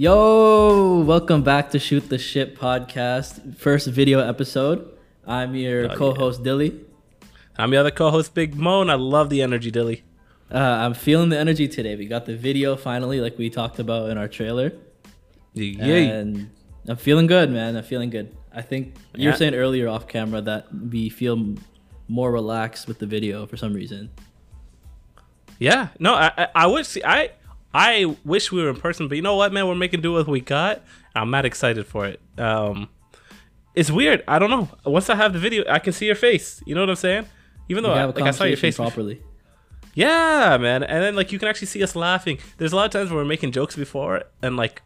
Yo, welcome back to Shoot the Shit podcast, first video episode. I'm your Oh, co-host Dilly. I'm your other co-host, Big Moan. I love the energy, Dilly. Uh, I'm feeling the energy today. We got the video finally, like we talked about in our trailer, Yeah. and I'm feeling good, man. I'm feeling good. I think you were saying earlier off camera that we feel more relaxed with the video for some reason. Yeah. No, I, I, I see. I I wish we were in person, but you know what, man? We're making do with what we got. I'm mad excited for it. Um, it's weird. I don't know. Once I have the video, I can see your face. You know what I'm saying? Even though I, like I saw your face properly. Yeah, man. And then like you can actually see us laughing. There's a lot of times where we're making jokes before, and like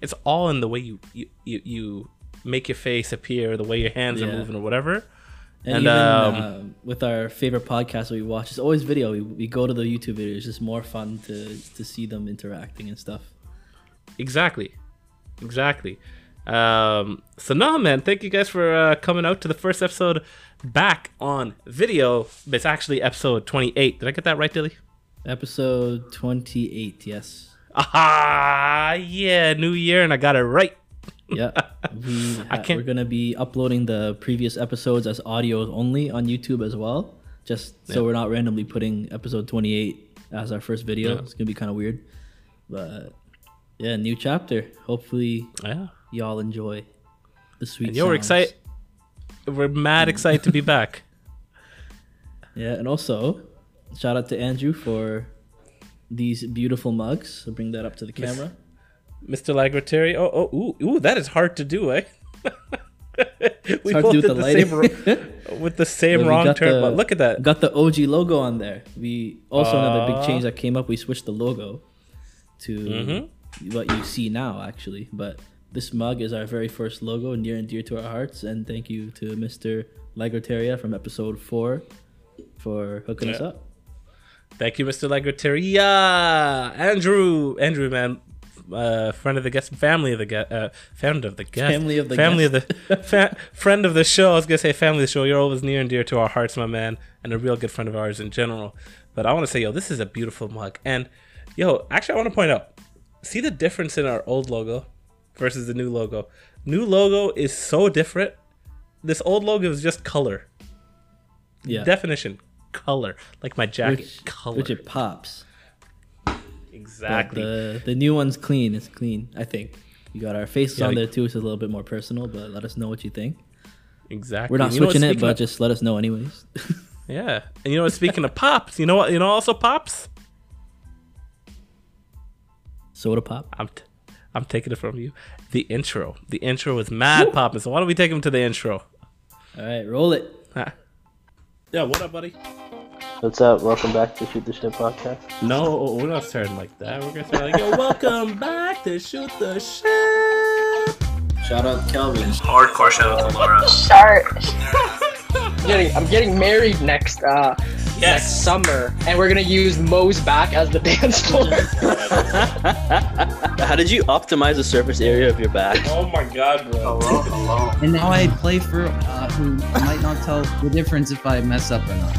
it's all in the way you you you, you make your face appear, the way your hands are moving or whatever. And, And, even um, uh, with our favorite podcast that we watch, it's always video. We, we go to the YouTube videos. It's just more fun to to see them interacting and stuff. Exactly. Exactly. Um, so no, man, thank you guys for uh, coming out to the first episode back on video. It's actually episode 28. Did I get that right, Dilly? Episode twenty eight. Yes. Ah, yeah, new year, and I got it right. Yeah. We I ha- can't- we're gonna be uploading the previous episodes as audio only on YouTube as well, just so Yeah. we're not randomly putting episode twenty eight as our first video. Yeah. It's gonna be kind of weird, but yeah, new chapter. Hopefully, Yeah. y'all enjoy the sweet. And yo, we're excited. We're mad excited to be back. Yeah, and also shout out to Andrew for these beautiful mugs. So bring that up to the camera. Mr. Lagrateri. Oh, oh, ooh, ooh, that is hard to do, eh? we do with the the same wro- with the same wrong turn. the- But look at that. Got the OG logo on there. We also another big change that came up. We switched the logo to Mm-hmm. what you see now, actually. But this mug is our very first logo, near and dear to our hearts. And thank you to Mr. Lagroteria from episode four for hooking us up. Thank you, Mr. Lagrateri. Andrew, Andrew, man, uh, friend of the guest, family of the guest, uh, friend of the guest, Family of the family guest. of the fa- friend of the show. I was gonna say family of the show. You're always near and dear to our hearts, my man, and a real good friend of ours in general. But I want to say, yo, this is a beautiful mug, and yo, actually, I want to point out, see the difference in our old logo versus the new logo. New logo is so different. This old logo is just color. Yeah. Definition, color, like my jacket, which, color. which it pops. Exactly. the the new one's clean. It's clean. I think You got our faces Yeah, on there too, so it's a little bit more personal. But let us know what you think. Exactly. We're not You switching it, but of- just let us know anyways. yeah. And you know? Speaking of pops, you know what? You know also pops. Soda pop. I'm t- I'm taking it from you. The intro. The intro was mad popping. So why don't we take him to the intro? All right, roll it. Huh. Yeah. What up, buddy? What's up? Welcome back to Shoot the Shit podcast. No, we're not starting like that. We're gonna start like, yo, welcome back to shoot the shit. Shout out Kelvin. Hardcore shout out to Laura. Sharp. I'm getting, I'm getting married next uh next summer, and we're gonna use Mo's back as the dance floor. How did you optimize the surface area of your back? Oh my god, bro. Hello, hello. And now I play for uh, who might not tell the difference if I mess up or not.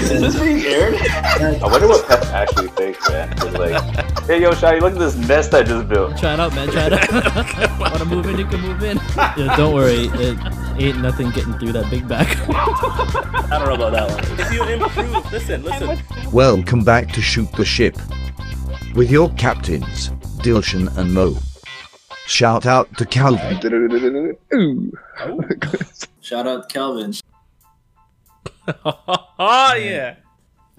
Is this being aired? I wonder what Pep actually thinks, man. He's like, hey, yo, Shotty, look at this nest I just built. Try it out, man. Try it out. Want to move in? You can move in. Yeah, don't worry. It ain't nothing getting through that big back. I don't know about that one. If you improve, listen, listen. Welcome back to Shoot the Ship with your captains, Dilshan and Mo. Shout out to Calvin. Shout out Kelvin. oh yeah.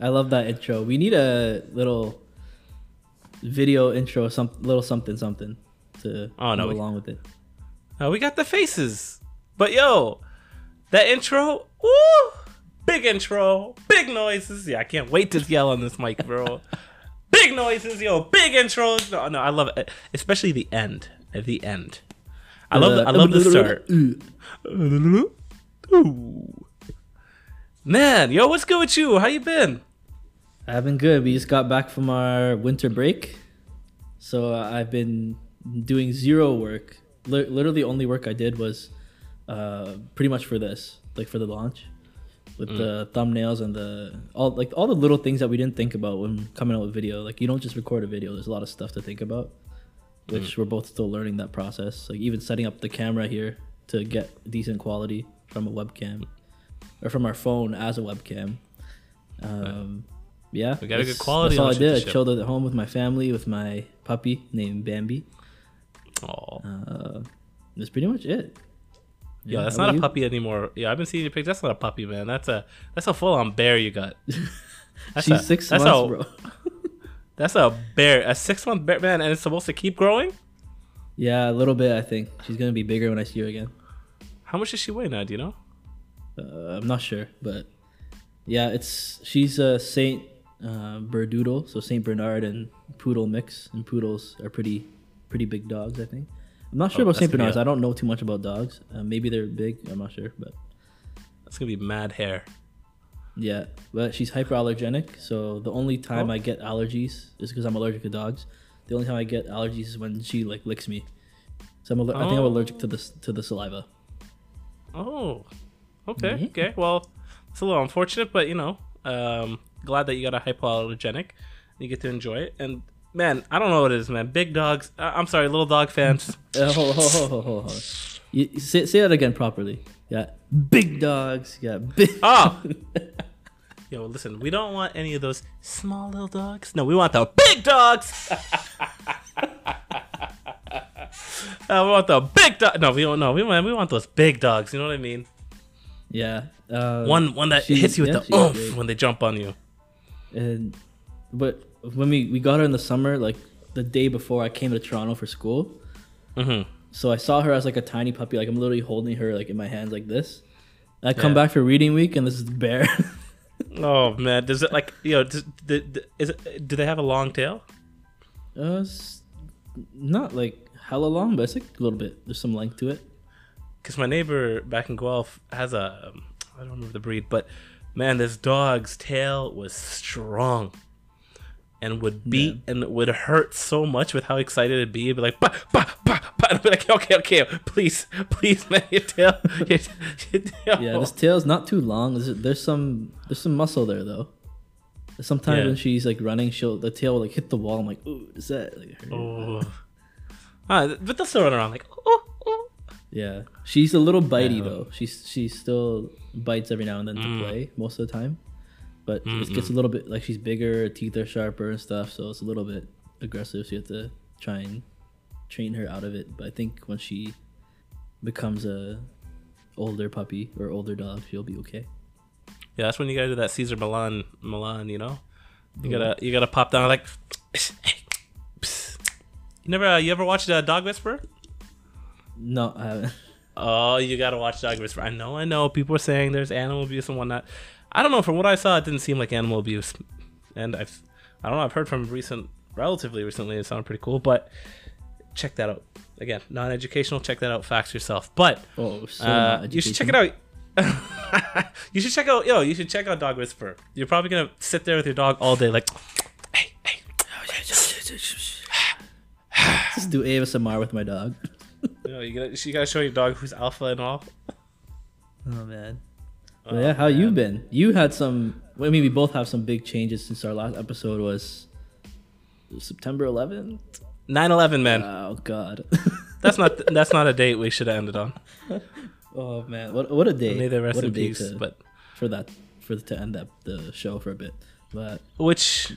I love that intro. We need a little video intro, some little something something to Oh, no, go we- along with it. Uh, we got the faces. But yo, that intro, woo! Big intro, big noises. Yeah, I can't wait to yell on this mic, bro. big noises, yo, big intros. No, no, I love it. Especially the end. At the end. I love the, I love the start. Man, yo, what's good with you? How you been? I've been good. We just got back from our winter break, so uh, I've been doing zero work. Li- literally, only work I did was uh, pretty much for this, like for the launch, with the thumbnails and the all like all the little things that we didn't think about when coming out with video. Like you don't just record a video. There's a lot of stuff to think about. which we're both still learning that process. Like even setting up the camera here to get decent quality from a webcam or from our phone as a webcam. Um, yeah, We got a good quality That's all I did. I chilled at home with my family, with my puppy named Bambi. Oh, Uh, that's pretty much it. Yeah, that's not a you? puppy anymore. Yeah, I've been seeing your pics. That's not a puppy, man. That's a that's a full on bear you got. That's She's a, six that's months, a, bro. That's a bear, a six month bear, man, and it's supposed to keep growing. Yeah, a little bit. I think she's gonna be bigger when I see her again. How much does she weigh now? Do you know? Uh, I'm not sure, but yeah, it's she's a Saint uh, Berdoodle, so Saint Bernard and Poodle mix, and poodles are pretty pretty big dogs. I think. I'm not sure Oh, about Saint Bernards. I don't know too much about dogs. Uh, maybe they're big. I'm not sure, but That's gonna be mad hair. yeah. But she's hyperallergenic, so the only time Oh. I get allergies is because I'm allergic to dogs. The only time I get allergies is when she like licks me. So I'm aller- I think I'm Oh. allergic to the to the saliva. Oh, okay, Yeah. okay. Well, it's a little unfortunate, but you know, um, glad that you got a hypoallergenic. You get to enjoy it, and man, I don't know what it is, man. Big dogs. Uh, I'm sorry, little dog fans. Uh, hold, hold, hold, hold, hold, hold. You, say, say that again properly. Yeah, big dogs. Yeah, big. Oh. Yo, listen, we don't want any of those small little dogs. No, we want the big dogs. Uh, we want the big dog. No, we don't. No, we want we want those big dogs. You know what I mean? Yeah. Uh, One one that she- hits you with yeah, the oomph when they jump on you. And but when we we got her in the summer, like the day before I came to Toronto for school, hmm so I saw her as like a tiny puppy. Like I'm literally holding her like in my hands like this. I come Yeah. back for reading week and this is the bear. Oh man, does it like you know? Does, the, the, is it? Do they have a long tail? uh, not like hella long, but it's like a little bit. There's some length to it. Because my neighbor back in Guelph has a um, I don't remember the breed, but man, this dog's tail was strong and would beat and would hurt so much with how excited it'd be. It'd be like, bah, bah, bah, bah. I'd be like, okay, okay, please, please, man, your tail, your, your tail. Yeah, this tail's not too long. There's, there's some there's some muscle there though. Sometimes Yeah. when she's like running, she'll the tail will like hit the wall. I'm like, ooh, is that like? Oh. Ah, but they'll still run around like, oh, oh. Yeah, she's a little bitey Yeah. though. She's she still bites every now and then Mm. to play most of the time, but it gets a little bit like she's bigger, her teeth are sharper and stuff, so it's a little bit aggressive. So you have to try and train her out of it. But I think when she becomes a older puppy or older dog, she'll be okay. Yeah, that's when you gotta do that Cesar Millan, Millan. You know, you gotta you gotta pop down like. You never uh, you ever watched uh, Dog Whisperer? No, I haven't. Oh, you gotta watch Dog Whisperer. I know, I know. People are saying there's animal abuse and whatnot. I don't know. From what I saw, it didn't seem like animal abuse, and I've I don't know. I've heard from recent, relatively recently, it sounded pretty cool. But check that out again. Non-educational. Check that out. Facts yourself. But Oh, so uh, you should check it out. you should check out yo. You should check out Dog Whisperer. You're probably gonna sit there with your dog all day, like, hey, hey, Just do ASMR with my dog. you know, you gotta, you gotta show your dog who's alpha and all. Oh man. But yeah, how you been? You had some. well, I mean, we both have some big changes since our last episode was September 11th. 9/11, man. Oh God. That's not that's not a date we should have ended on. oh man, what what a day! May they rest what in peace. to- But for that for to end up the show for a bit. But which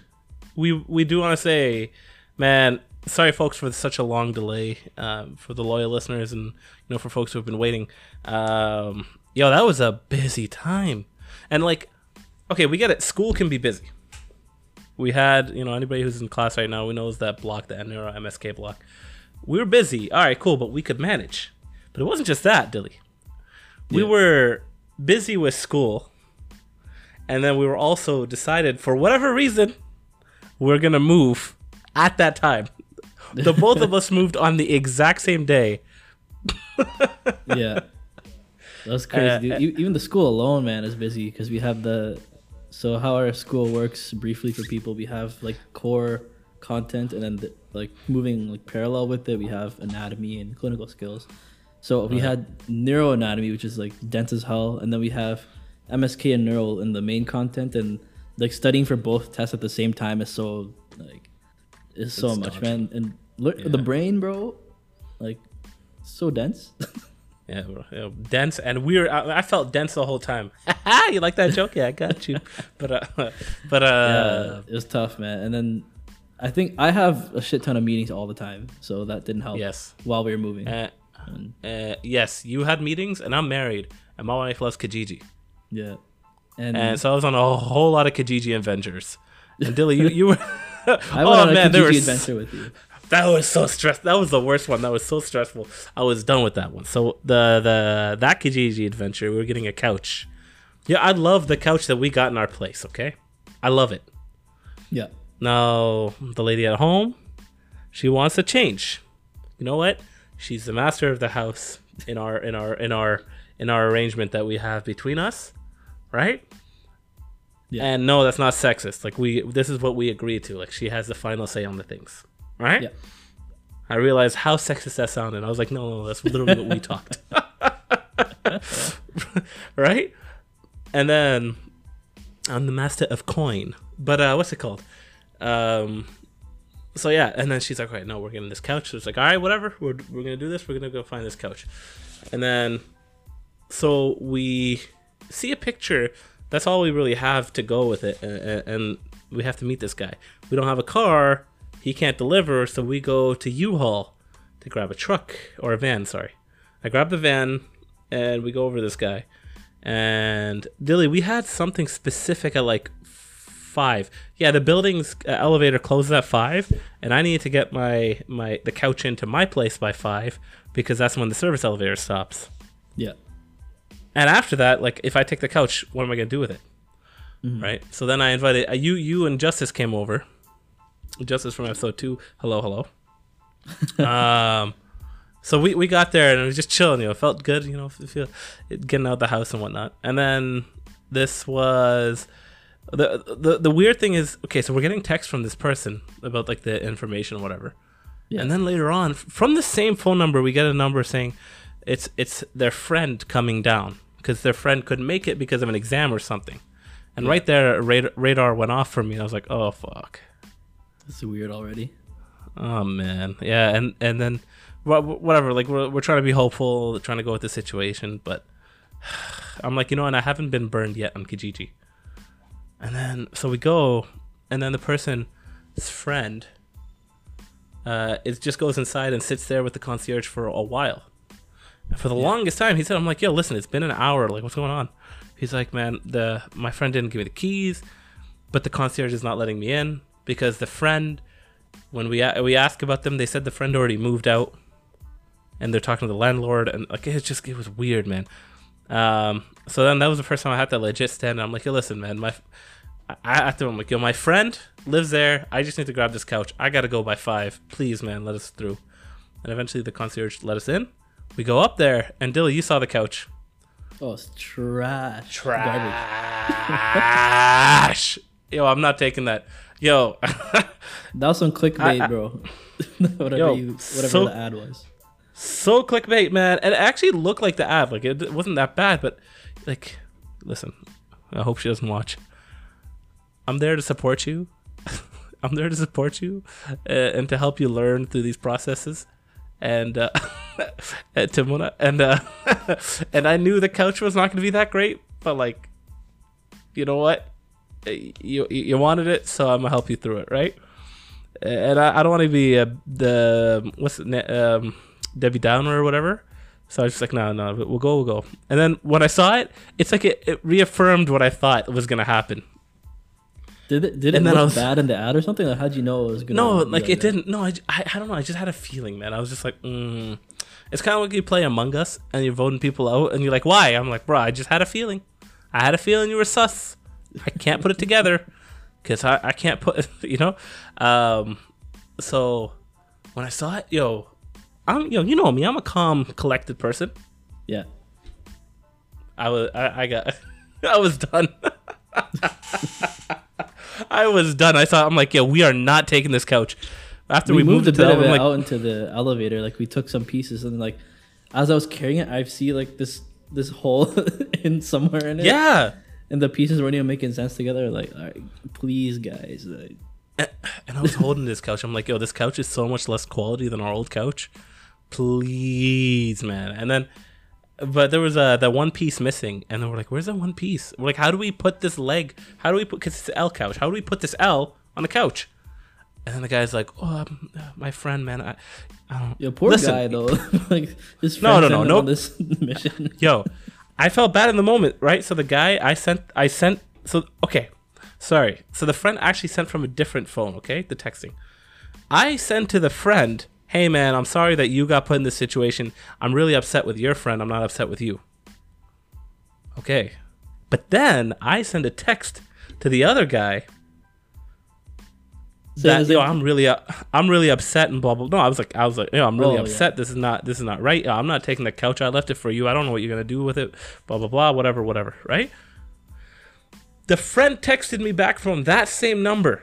we we do want to say, man. Sorry, folks, for such a long delay. Um, for the loyal listeners, and you know, for folks who have been waiting. Um, yo, that was a busy time, and like, okay, we get it. School can be busy. We had, you know, anybody who's in class right now, we knows that block, the Neuro MSK block. We were busy. All right, cool, but we could manage. But it wasn't just that, Dilly. We Yeah. were busy with school, and then we were also decided for whatever reason we're gonna move at that time. The both of us moved on the exact same day. yeah, that's crazy. Uh, dude. Even the school alone, man, is busy because we have the. So how our school works briefly for people, we have like core content, and then the, like moving like parallel with it, we have anatomy and clinical skills. So we had neuroanatomy, which is like dense as hell, and then we have MSK and neural in the main content, and like studying for both tests at the same time is so like is so It's much, daunting. man. And Look, Yeah. The brain, bro, like so dense. Yeah, bro. You know, dense and weird. I, I felt dense the whole time. you like that joke? Yeah, I got you. But uh, but uh, yeah, it was tough, man. And then I think I have a shit ton of meetings all the time, so that didn't help. yes, while we were moving. uh, And, uh, yes, you had meetings, and I'm married, and my wife loves Kijiji, yeah, and, and so I was on a whole lot of Kijiji adventures. And Dilly, you you were. I went oh on a man, there Kijiji was adventure with you. That was so stressed. That was the worst one. That was so stressful. I was done with that one. So the the that Kijiji adventure, we were getting a couch. Yeah, I love the couch that we got in our place. Okay, I love it. Yeah, Now the lady at home, she wants to change. You know what? She's the master of the house in our in our in our in our arrangement that we have between us, right? Yeah. And no, that's not sexist. Like we, this is what we agreed to. Like she has the final say on the things, right? Yeah. I realized how sexist that sounded. I was like, no, no, that's literally what we talked. right? And then I'm the master of coin. But uh what's it called? Um so yeah, and then she's like, right, no, we're getting this couch. So it's like, all right, whatever, we're, we're gonna do this. We're gonna go find this couch, and then so we see a picture. That's all we really have to go with it, and, and we have to meet this guy. We don't have a car. He can't deliver, so we go to U-Haul to grab a truck or a van. Sorry, I grab the van, and we go over to this guy. And Dilly, we had something specific at like five. Yeah, the building's uh, elevator closes at five, and I need to get my my the couch into my place by five because that's when the service elevator stops. yeah, And after that, like if I take the couch, what am I gonna do with it? Right. So then I invited uh, you. You and Justice came over. Justice from episode two. Hello, hello. um, so we, we got there and it was just chilling. You know, it felt good. You know, feel getting out the house and whatnot. And then this was the the the weird thing is okay. So we're getting text from this person about like the information or whatever. Yeah. And then later on, from the same phone number, we get a number saying it's it's their friend coming down because their friend couldn't make it because of an exam or something. And right there, radar, radar went off for me. And I was like, oh fuck, that's weird already. oh man, yeah. And and then whatever, like we're we're trying to be hopeful, trying to go with the situation, but I'm like, you know, and I haven't been burned yet on Kijiji. And then so we go, and then the person's friend uh, it just goes inside and sits there with the concierge for a while. And for the longest time, he said, "I'm like, yo, listen, it's been an hour. Like, what's going on?" He's like, "Man, the my friend didn't give me the keys, but the concierge is not letting me in because the friend, when we we ask about them, they said the friend already moved out, and they're talking to the landlord, and like it's just it was weird, man." Um, so then that was the first time I had to legit stand. I'm like, yo, listen, man, my I, I told him like, yo, my friend lives there. I just need to grab this couch. I gotta go by five. Please, man, let us through. And eventually, the concierge let us in. We go up there, and Dilly, you saw the couch. Oh, it's trash. Garbage. Trash. Yo, I'm not taking that. Yo, That was some clickbait, I- I- bro. whatever Yo, you, whatever so- the ad was. so clickbait, man. And it actually looked like the ad. Like it wasn't that bad, but like, listen, I hope she doesn't watch. I'm there to support you. I'm there to support you uh, and to help you learn through these processes. And uh, and Timona and uh, and I knew the couch was not going to be that great, but like, you know what? You you wanted it, so I'm gonna help you through it, right? and I, I don't want to be uh, the what's it, um, Debbie Downer or whatever. So I was just like, no, no, we'll go, we'll go. And then when I saw it, it's like it, it reaffirmed what I thought was gonna happen. Did it did it And then look I was- bad in the ad or something? Like, how'd you know it was gonna? No, like it that? didn't. No, I I don't know. I just had a feeling, man. I was just like, mm. it's kind of like you play Among Us and you're voting people out, and you're like, why? I'm like, bro, I just had a feeling. I had a feeling you were sus. I can't put it together because I, I can't put, you know. Um, so when I saw it, yo, I'm yo, you know me. I'm a calm, collected person. Yeah. I was, I, I got, I was done. I was done. I thought I'm like, yo, we are not taking this couch. After we, we, moved, moved, a bit of the- it like, out into the elevator. Like we took some pieces and like as I was carrying it, I see like this this hole in somewhere in it. yeah. And the pieces weren't even making sense together. Like, all right, please, guys. Like, and I was holding this couch. I'm like, yo, this couch is so much less quality than our old couch. Please, man. And then, but there was uh, that one piece missing, and then we're like, where's that one piece? We're like, how do we put this leg? How do we put? Cause it's an L couch. How do we put this L on the couch? And then the guy's like, oh, um, my friend, man, I, I don't. Yo, poor Listen, guy though. like his No, no, no, no. on this mission. yo i felt bad in the moment right? So the guy i sent i sent so okay sorry. So the friend actually sent from a different phone okay? The texting. I sent to the friend hey man i'm sorry that you got put in this situation. I'm really upset with your friend. I'm not upset with you. Okay. But then i send a text to the other guy Saying that yo, I'm really, uh, I'm really upset and blah blah. No, I was like, I was like, yo, I'm really Oh, yeah. upset. This is not, this is not right. I'm not taking the couch. I left it for you. I don't know what you're gonna do with it. Blah blah blah. Whatever, whatever. Right. The friend texted me back from that same number.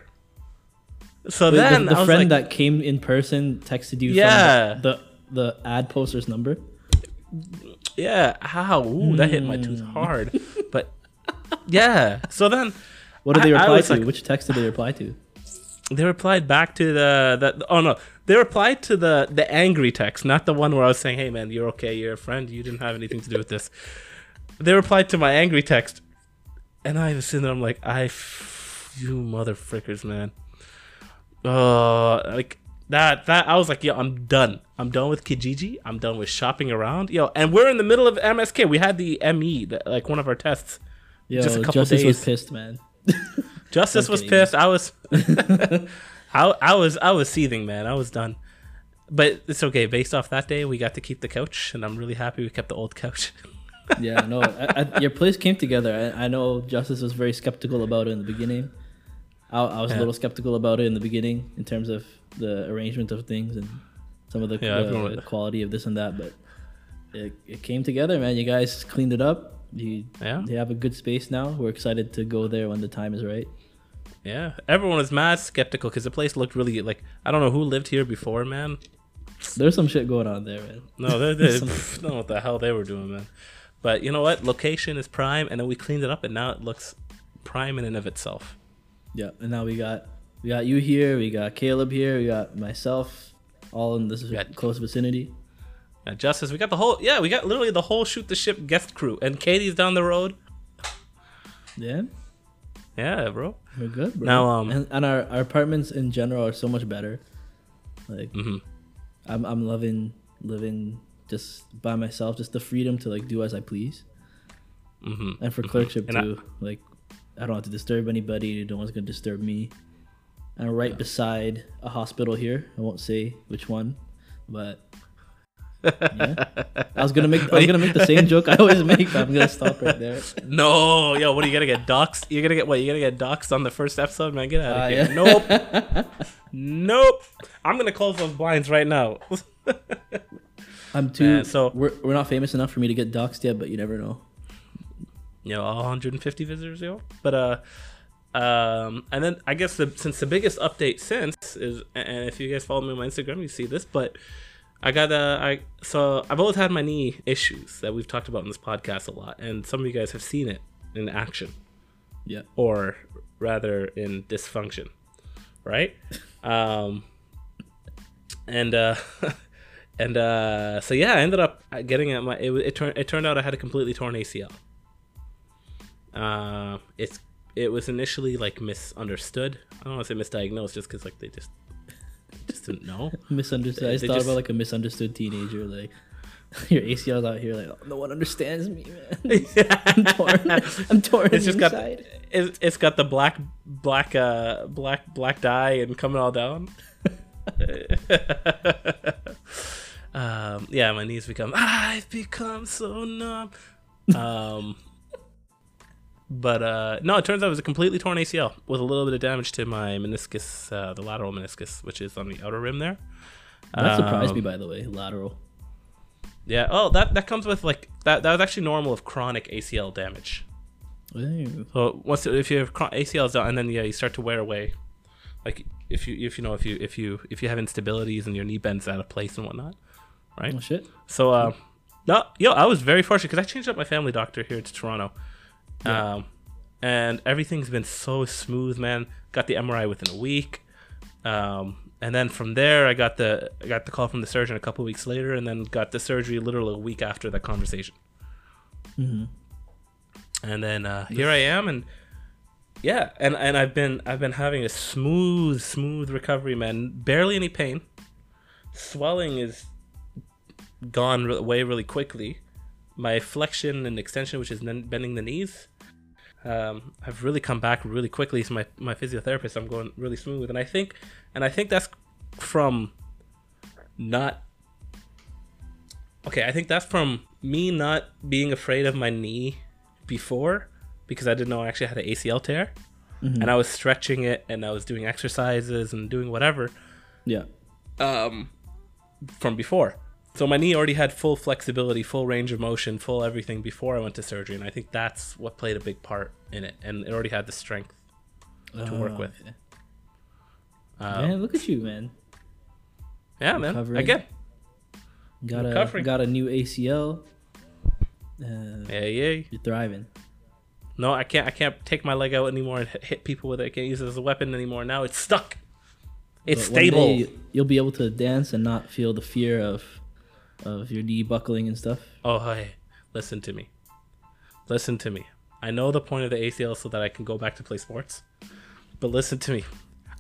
So Wait, then the, the I friend like, that came in person texted you Yeah. from the, the the ad poster's number. yeah, how? Ooh, that hit my tooth Hmm. hard. but yeah. So then What did they I- I reply to? like- Which text did they reply to? They replied back to the that. Oh no, they replied to the the angry text, not the one where I was saying, "Hey man, you're okay. You're a friend. You didn't have anything to do with this." They replied to my angry text, and I was sitting there. I'm like, "I, f- you motherfuckers, man." Uh, like that. That I was like, "Yo, I'm done. I'm done with Kijiji. I'm done with shopping around." Yo, and we're in the middle of MSK. We had the ME, the, like one of our tests. Yo, Just a couple Justice was pissed, man. Justice was pissed. I was, I, I was, I was seething, man. I was done. But it's okay. Based off that day, we got to keep the couch, and I'm really happy we kept the old couch. Yeah, no, I, I, your place came together. I, I know Justice was very skeptical about it in the beginning. I, I was Yeah. a little skeptical about it in the beginning in terms of the arrangement of things and some of the, Yeah, everyone- the quality of this and that. But it, it came together, man. You guys cleaned it up. You, Yeah. you have a good space now. We're excited to go there when the time is right. Yeah, everyone was mad skeptical because the place looked really like I don't know who lived here before, man. There's some shit going on there, man. No, they, they pff, don't know what the hell they were doing, man. But you know what? Location is prime, and then we cleaned it up, and now it looks prime in and of itself. Yeah, and now we got we got you here, we got Caleb here, we got myself, all in this got- close vicinity. Yeah, Justice, we got the whole yeah, we got literally the whole shoot the ship guest crew, and Katie's down the road. Yeah, Yeah, bro. we're good. Bro. Now, um, and, and our, our apartments in general are so much better. Like, mm-hmm. I'm I'm loving living just by myself, just the freedom to like do as I please, hmm and for clerkship And I- too. like, I don't have to disturb anybody. No one's gonna disturb me. And right beside a hospital here. I won't say which one, but yeah. I was gonna make I was gonna make the same joke I always make, but I'm gonna stop right there. No, yo, what are you gonna get doxxed? You're gonna get what? You're gonna get doxxed on the first episode, man. Get out of Ah, here. yeah. Nope. nope. I'm gonna close those blinds right now. I'm too. Man, so- we're we're not famous enough for me to get doxxed yet, but you never know. know, 150 visitors, yo. But uh, um, and then I guess the since the biggest update since is, and if you guys follow me on my Instagram, you see this, but. I got a I so I've always had my knee issues that we've talked about in this podcast a lot, and some of you guys have seen it in action. Yeah. or rather in dysfunction, right? um, and uh, and uh, so yeah, I ended up getting at my. It, it turned it turned out I had a completely torn ACL. Uh, it's it was initially like misunderstood. I don't want to say misdiagnosed, just because like they just didn't know. Misunderstood. I They just thought just- about like a misunderstood teenager, like your ACL's out here, like "Oh, no one understands me, man. I'm torn. I'm torn. It's just got inside. it, it's got the black black uh black black dye and coming all down. um yeah, my knees become I've become so numb. Um but uh no, it turns out it was a completely torn ACL with a little bit of damage to my meniscus, uh, the lateral meniscus, which is on the outer rim there. That surprised me, Um, by the way. Lateral. Yeah. Oh, that that comes with like that. That was actually normal of chronic ACL damage. Ew. So once if you have ACLs down, and then yeah, you start to wear away. Like if you if you know if you if you if you have instabilities and your knee bends out of place and whatnot, right? Oh shit. So uh, no, yo, I was very fortunate because I changed up my family doctor here to Toronto, um, and everything's been so smooth, man. Got the MRI within a week. Um, and then from there, I got the I got the call from the surgeon a couple weeks later, and then got the surgery literally a week after that conversation. Mhm. And then uh, here I am, and yeah, and and I've been I've been having a smooth smooth recovery, man. Barely any pain. Swelling is gone away really quickly. My flexion and extension, which is bending the knees, um, I've really come back really quickly. So my my physiotherapist, I'm going really smooth, and I think, and I think that's from not. Okay, I think that's from me not being afraid of my knee before because I didn't know I actually had an ACL tear, and I was stretching it and I was doing exercises and doing whatever Yeah. um, from before. So my knee already had full flexibility, full range of motion, full everything before I went to surgery, and I think that's what played a big part in it. And it already had the strength to work Oh, with. okay. Um, man, look at you, man. yeah, man. recovering. Again, Got a got a new ACL. Uh, yeah, yeah. You're thriving. No, I can't. I can't take my leg out anymore and hit- people with it. I can't use it as a weapon anymore. Now it's stuck. It's But stable. you'll be able to dance and not feel the fear of of your knee buckling and stuff. Oh, hey, listen to me. Listen to me. I know the point of the ACL so that I can go back to play sports. But listen to me.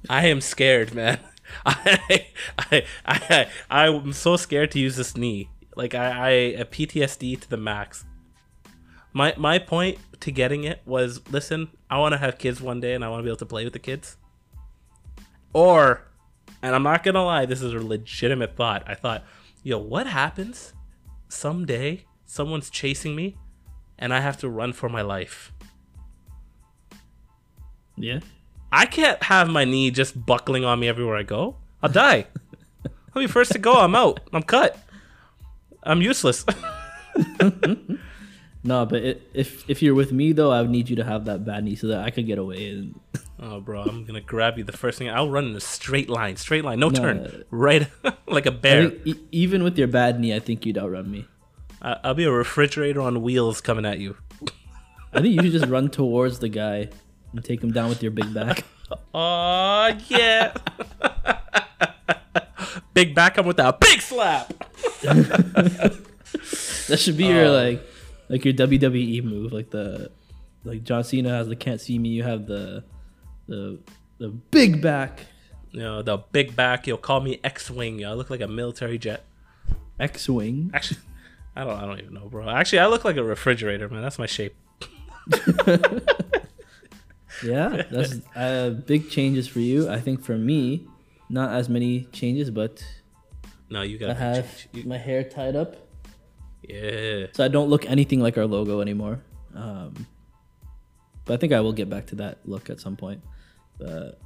I am scared, man. I I I I'm so scared to use this knee. Like I I a PTSD to the max. My my point to getting it was listen, I want to have kids one day and I want to be able to play with the kids. Or and I'm not to lie, this is a legitimate thought. I thought, yo, what happens someday someone's chasing me and I have to run for my life. Yeah. I can't have my knee just buckling on me everywhere I go. I'll die. I'll be first to go. I'm out. I'm cut. I'm useless. No, but it, if if you're with me though, I would need you to have that bad knee so that I could get away. And oh, bro, I'm gonna grab you the first thing. I'll run in a straight line, straight line, no, No, turn, right, like a bear. e- even with your bad knee, I think you'd outrun me. I- I'll be a refrigerator on wheels coming at you. I think you should just run towards the guy and take him down with your big back. Oh yeah. big back up with that big slap. That should be your oh. like like your WWE move, like the like John Cena has the can't see me. You have the the the big back You know the big back. You'll call me X-wing. Yo, I look like a military jet. X wing. Actually, I don't. I don't even know, bro. Actually, I look like a refrigerator, man. That's my shape. Yeah, that's uh, big changes for you. I think for me, not as many changes, but No, you got to have. You- my hair tied up, yeah. so I don't look anything like our logo anymore. Um, but I think I will get back to that look at some point. But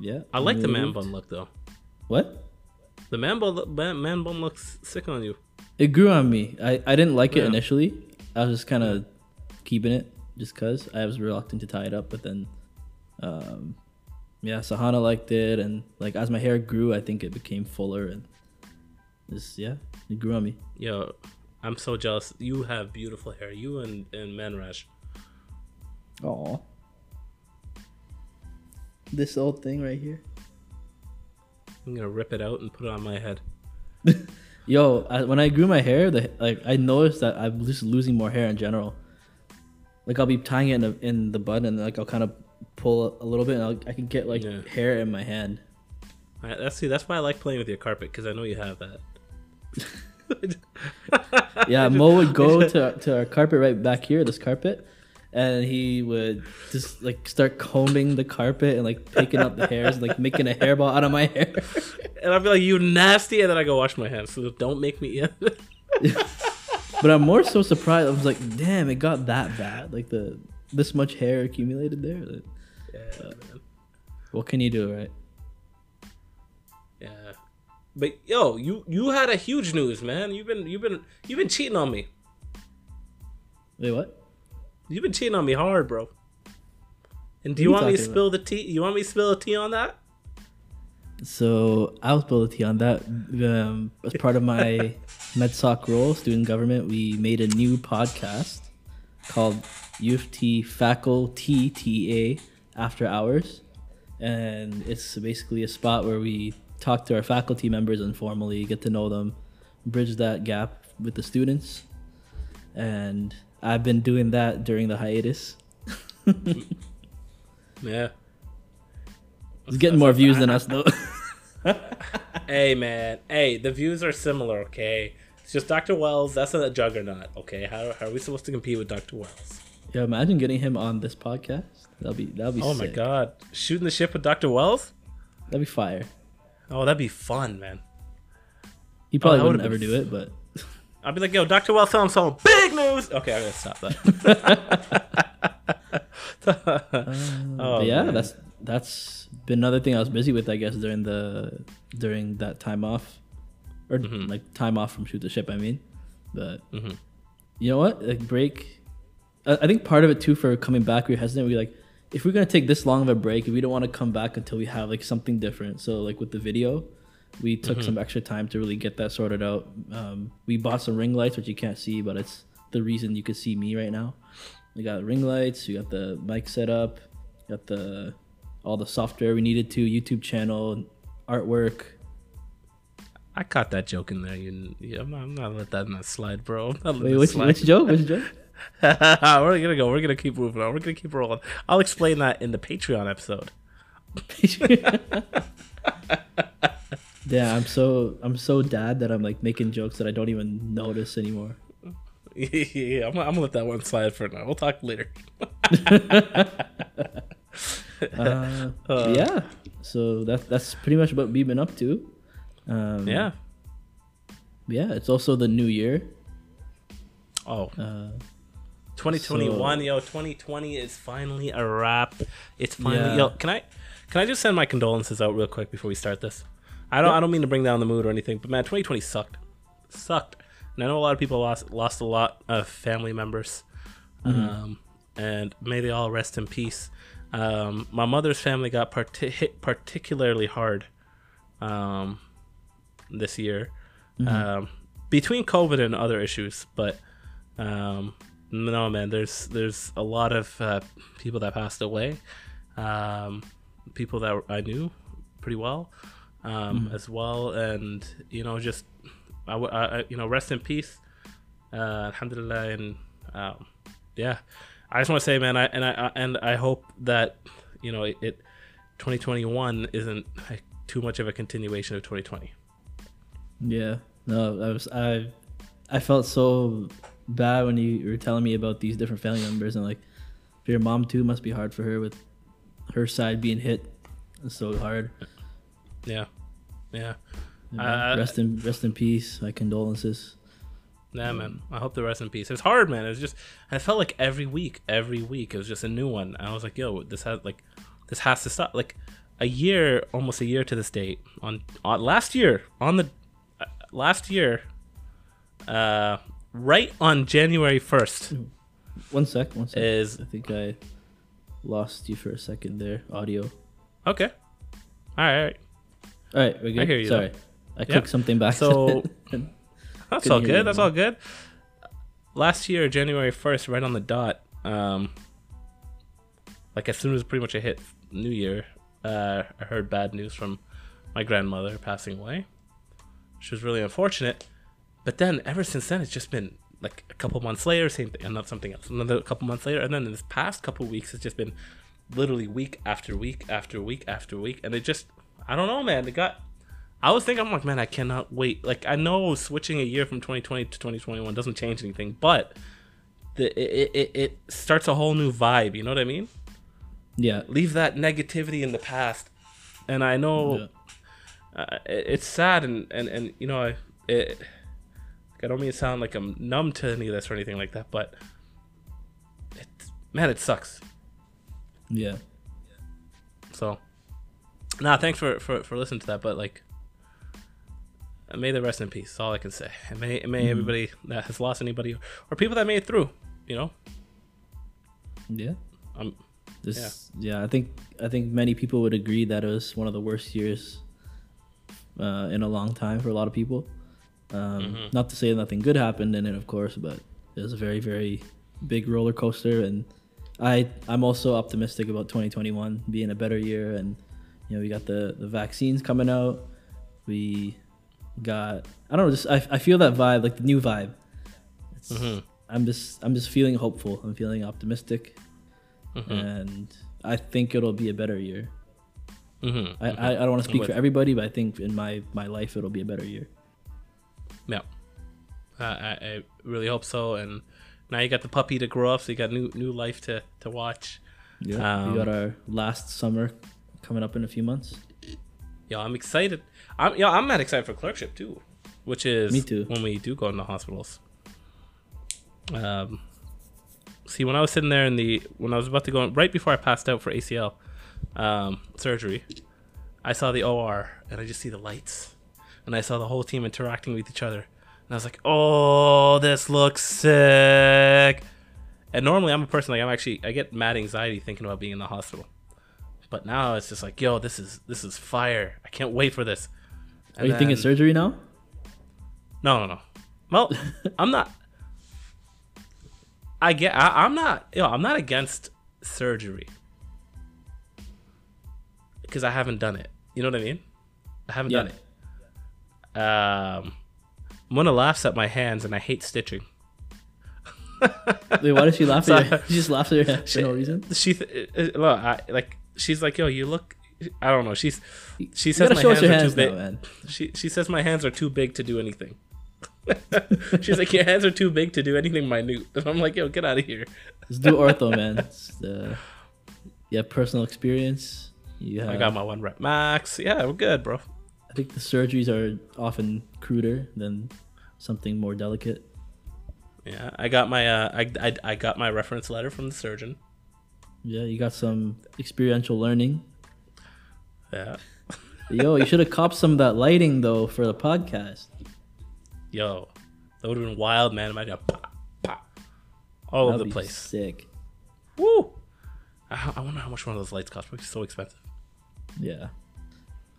yeah, I like the man bun look though. What? The man bun, man, man bun looks sick on you. It grew on me. I, I didn't like it Yeah. initially. I was just kind of keeping it just cause I was reluctant to tie it up. But then, um, yeah, Sahana liked it, and like as my hair grew, I think it became fuller and just yeah, it grew on me. Yo, I'm so jealous. You have beautiful hair. You and and Manrash. Oh, this old thing right here. I'm gonna rip it out and put it on my head. Yo, I, when I grew my hair, the like I noticed that I'm just losing more hair in general. Like I'll be tying it in, a, in the bun, and like I'll kind of pull a little bit, and I'll, I can get like Yeah. hair in my hand. That's see. That's why I like playing with your carpet because I know you have that. Yeah, Mo would go to to our carpet right back here, this carpet, and he would just like start combing the carpet and like picking up the hairs, and, like making a hairball out of my hair. and I'd be like, "You nasty," and then I go wash my hands. So don't make me. Eat. but I'm more so surprised. I was like, damn, it got that bad. Like the this much hair accumulated there. Like, yeah, man. what can you do, right? But yo, you you had a huge news, man. You've been you've been you've been cheating on me. Wait, what? You've been cheating on me hard, bro. And do What you want me to spill the tea? You want me to spill the tea on that? So I'll spill the tea on that. Um, as part of my MedSoc role, student government, we made a new podcast called U of T Faculty TA After Hours, and it's basically a spot where we talk to our faculty members informally, get to know them, bridge that gap with the students, and I've been doing that during the hiatus. Yeah. It's getting more views than us though. Hey man, hey, the views are similar, okay? It's just Dr. Wells, that's a juggernaut, okay? How, how are we supposed to compete with Dr. Wells? yeah, imagine getting him on this podcast. That'll be that'll be Oh my god. Shooting the ship with Dr. Wells? That'd be fire. Oh, that'd be fun, man. He probably that wouldn't ever do it, but I'd be like, yo, Dr. Wells telling some big news. Okay, I'm gonna stop that. oh, yeah, man. that's that's been another thing I was busy with, I guess, during the during that time off, or Mm-hmm. like time off from shoot the ship. I mean, but Mhm. you know what? Like break. I, I think part of it too for coming back, we were hesitant. We like if we're gonna take this long of a break, we don't want to come back until we have like something different. So like with the video, we took Mm-hmm. some extra time to really get that sorted out. Um, we bought some ring lights, which you can't see, but it's the reason you could see me right now. We got ring lights. We got the mic set up. Got the all the software we needed to. YouTube channel, artwork. I caught that joke in there. You, yeah, I'm not, I'm not let that not slide, bro. I'm not letting Wait, that which slide. which joke? Which joke? We're gonna go. We're gonna keep moving on. We're gonna keep rolling. I'll explain that in the Patreon episode. yeah, I'm so I'm so dad that I'm like making jokes that I don't even notice anymore. yeah, I'm, I'm gonna let that one slide for now. We'll talk later. Uh, yeah, so that that's pretty much what we've been up to. Um, Yeah. yeah. It's also the new year. Oh, Uh, 2021, so- yo, 2020 is finally a wrap. It's finally, Yeah. yo. Can I, can I just send my condolences out real quick before we start this? I don't, I don't mean to bring down the mood or anything, but man, 2020 sucked, sucked. And I know a lot of people lost, lost a lot of family members, um, and may they all rest in peace. Um, my mother's family got parti- hit particularly hard, um, this year, um, between COVID and other issues, but. Um, no, man. There's there's a lot of uh, people that passed away. Um, people that I knew pretty well, um, as well, and you know, just I, I- you know, rest in peace. Uh, alhamdulillah, and um, yeah, I just want to say, man, I and I I- and I hope that you know it, it 2021 isn't like, too much of a continuation of 2020. yeah. No, I was I I felt so bad when you were telling me about these different family members and like for your mom too must be hard for her with her side being hit so hard. Yeah, yeah. Uh, rest in rest in peace. My condolences. Nah, man. I hope the rest in peace. It's hard, man. It was just I felt like every week, every week it was just a new one. And I was like, yo, this has like this has to stop. Like a year, almost a year to this date. On, on last year, on the uh, last year, uh, right on January first One sec, one sec. is I think I lost you for a second there. Audio. okay. All right, all right. All right, we're good. I hear you, Sorry, I clicked something back. So- That's all good. That's all good. Last year, January first, right on the dot. Um, like as soon as pretty much I hit New Year, uh, I heard bad news from my grandmother passing away, She was really unfortunate. But then, ever since then, it's just been like a couple months later, same thing, another something else. Another couple months later, and then in this past couple weeks, it's just been literally week after week after week after week, and it just, I don't know, man. It got I was thinking, I'm like, man, I cannot wait. Like, I know switching a year from 2020 to 2021 doesn't change anything, but the it, it, it starts a whole new vibe. You know what I mean? yeah, Leave that negativity in the past. And I know uh, it, it's sad, and and and you know, I it. I don't mean to sound like I'm numb to any of this or anything like that, but it, man, it sucks. yeah, So, nah, thanks for for for listening to that. But like, may they rest in peace. That's all I can say. And may may everybody that has lost anybody or people that made it through, you know, yeah. um, This, yeah. I think I think many people would agree that it was one of the worst years uh, in a long time for a lot of people. Um, Mm-hmm. Not to say nothing good happened in it, of course, but it was a very very big roller coaster, and I I'm also optimistic about 2021 being a better year, and you know we got the the vaccines coming out. We got I don't know just I, I feel that vibe like the new vibe. It's, Mhm. I'm just I'm just feeling hopeful. I'm feeling optimistic, Mhm. and I think it'll be a better year. Mhm. I, I, I don't want to speak for everybody, but I think in my my life it'll be a better year. Yeah, I, I, I really hope so. And now you got the puppy to grow up, so you got new new life to to watch. Yeah, Um, we got our last summer coming up in a few months. Yeah, I'm excited. I'm yeah, I'm mad excited for clerkship too, which is Me too. when we do go into hospitals. Um, see, when I was sitting there in the when I was about to go in, right before I passed out for ACL um, surgery, I saw the OR and I just see the lights, and I saw the whole team interacting with each other, and I was like, "Oh, this looks sick." And normally, I'm a person like I'm actually I get mad anxiety thinking about being in the hospital. But now it's just like, yo, this is this is fire. I can't wait for this. Are you thinking surgery now? No, no, no. Well, I'm not. I get. I, I'm not. You know, I'm not against surgery because I haven't done it. You know what I mean? I haven't done it. Um, Mona laughs at my hands, and I hate stitching. Wait, why does she laugh at So- you? She just laughs at your head for no reason. She, th- uh, look, I, like, she's like, yo, you look. I don't know. She's she You says my us hands are too big. She she says my hands are too big to do anything. She's like, your hands are too big to do anything minute. And I'm like, yo, get out of here. Let's do ortho, man. It's the, you have personal experience. You have, I got my one rep max. Yeah, we're good, bro. I think the surgeries are often cruder than something more delicate. Yeah, I got my uh, I, I I got my reference letter from the surgeon. Yeah, you got some experiential learning. Yeah, Yo, you should have copped some of that lighting though for the podcast. yo, that would have been wild, man. Imagine pop, pop, all over That'd the be place. Sick. Woo! I, I wonder how much one of those lights cost. It's so expensive. Yeah.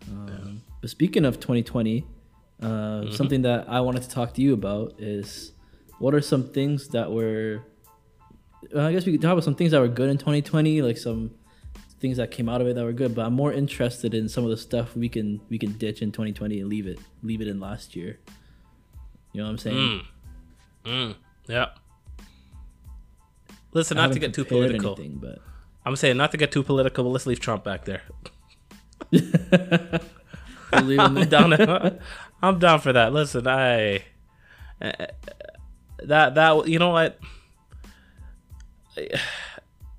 Um, But speaking of 2020, uh, Mm-hmm. something that I wanted to talk to you about is what are some things that were. well, I guess we could talk about some things that were good in 2020, like some things that came out of it that were good. But I'm more interested in some of the stuff we can we can ditch in 2020 and leave it leave it in last year. You know what I'm saying? Mm. Mm. Yeah. Listen, I not to get too political. anything, but I'm saying not to get too political, but let's leave Trump back there. I'm down. I'm down for that. Listen, I that that you know what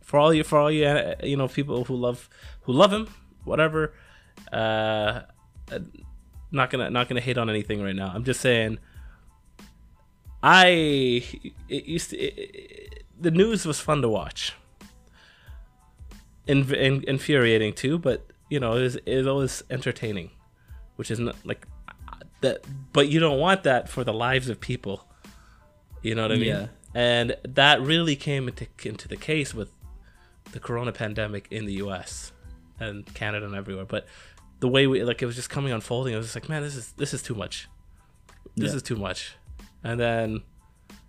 for all you for all you you know people who love who love him whatever uh, not gonna not gonna hate on anything right now i'm just saying i it used to, it, it- the news was fun to watch in, in, infuriating too but you know it is, it is always entertaining which is not like that but you don't want that for the lives of people. You know what i mean? Yeah. and that really came into into the case with the corona pandemic in the us and canada and everywhere. But the way we like it was just coming unfolding I was just like man this is this is too much. This Yeah. is too much. And then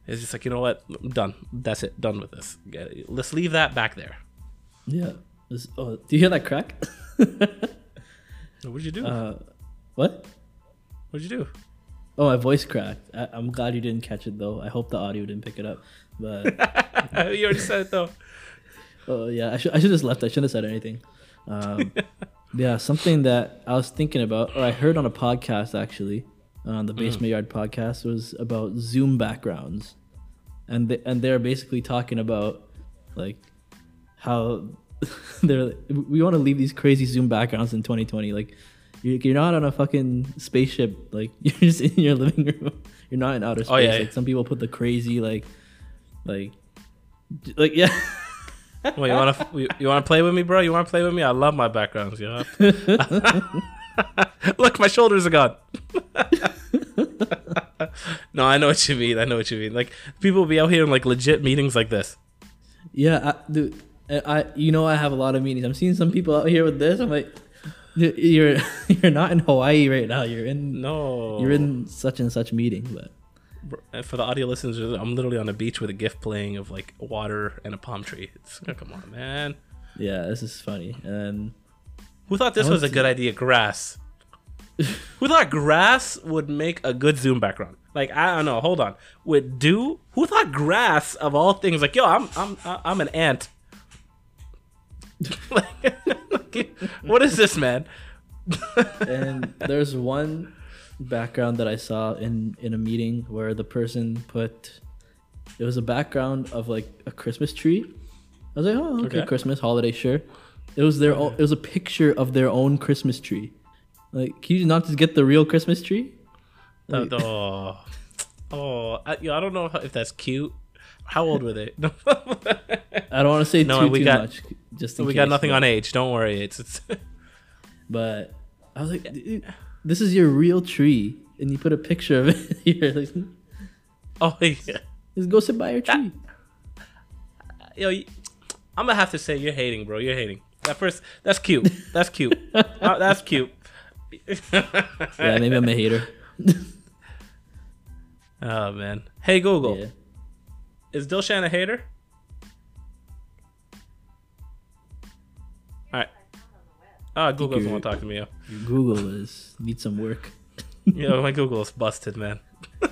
it's just like you know what? I'm done. That's it. Done with this. Let's leave that back there. Yeah. This- oh, do you hear that crack? what'd you do uh, what? what'd you do Oh, my voice cracked. I, I'm glad you didn't catch it though. I hope the audio didn't pick it up. But you already said it though oh yeah, I should I should just left. I shouldn't have said anything. Um, yeah, something that I was thinking about, or I heard on a podcast actually, on the Basement Yard podcast, was about Zoom backgrounds, and they, and they're basically talking about like how they're we want to leave these crazy Zoom backgrounds in 2020. Like you're, you're not on a fucking spaceship. Like you're just in your living room. You're not in outer space. Oh, yeah, like yeah. some people put the crazy like like like yeah. well, you want to you, you want to play with me bro you want to play with me i love my backgrounds you know look my shoulders are gone no i know what you mean i know what you mean like people will be out here in like legit meetings like this Yeah, I, dude, I, I you know I have a lot of meetings. I'm seeing some people out here with this. I'm like, you're you're not in Hawaii right now. You're in no you're in such and such meeting. But for the audio listeners i'm literally on a beach with a gift playing of like water and a palm tree it's oh, come on man yeah, this is funny. And Who thought this was a good idea? Grass. Who thought grass would make a good Zoom background? Like I don't know. Hold on. With dew? Who thought grass of all things? Like yo, I'm I'm I'm an ant. Like, what is this, man? and there's one background that I saw in in a meeting where the person put it was a background of like a Christmas tree. I was like, oh, okay, Okay. Christmas holiday, sure. It was their own, it was a picture of their own Christmas tree. Like, can you not just get the real Christmas tree? Uh, oh, oh, I, yo, I don't know if that's cute. How old were they? I don't want to say No, too we too got- much. Just we got nothing but- on age. Don't worry. It's it's. But I was like, this is your real tree, and you put a picture of it here. Like, Oh yeah. just go sit by your tree. Yo, I'm gonna have to say you're hating, bro. You're hating. That first, that's cute. That's cute. Uh, that's cute. Yeah, maybe I'm a hater. Oh man. Hey Google, Yeah. is Dilshan a hater? Ah, Google doesn't want to talk to me. Google is needs some work. Yo, my Google is busted, man.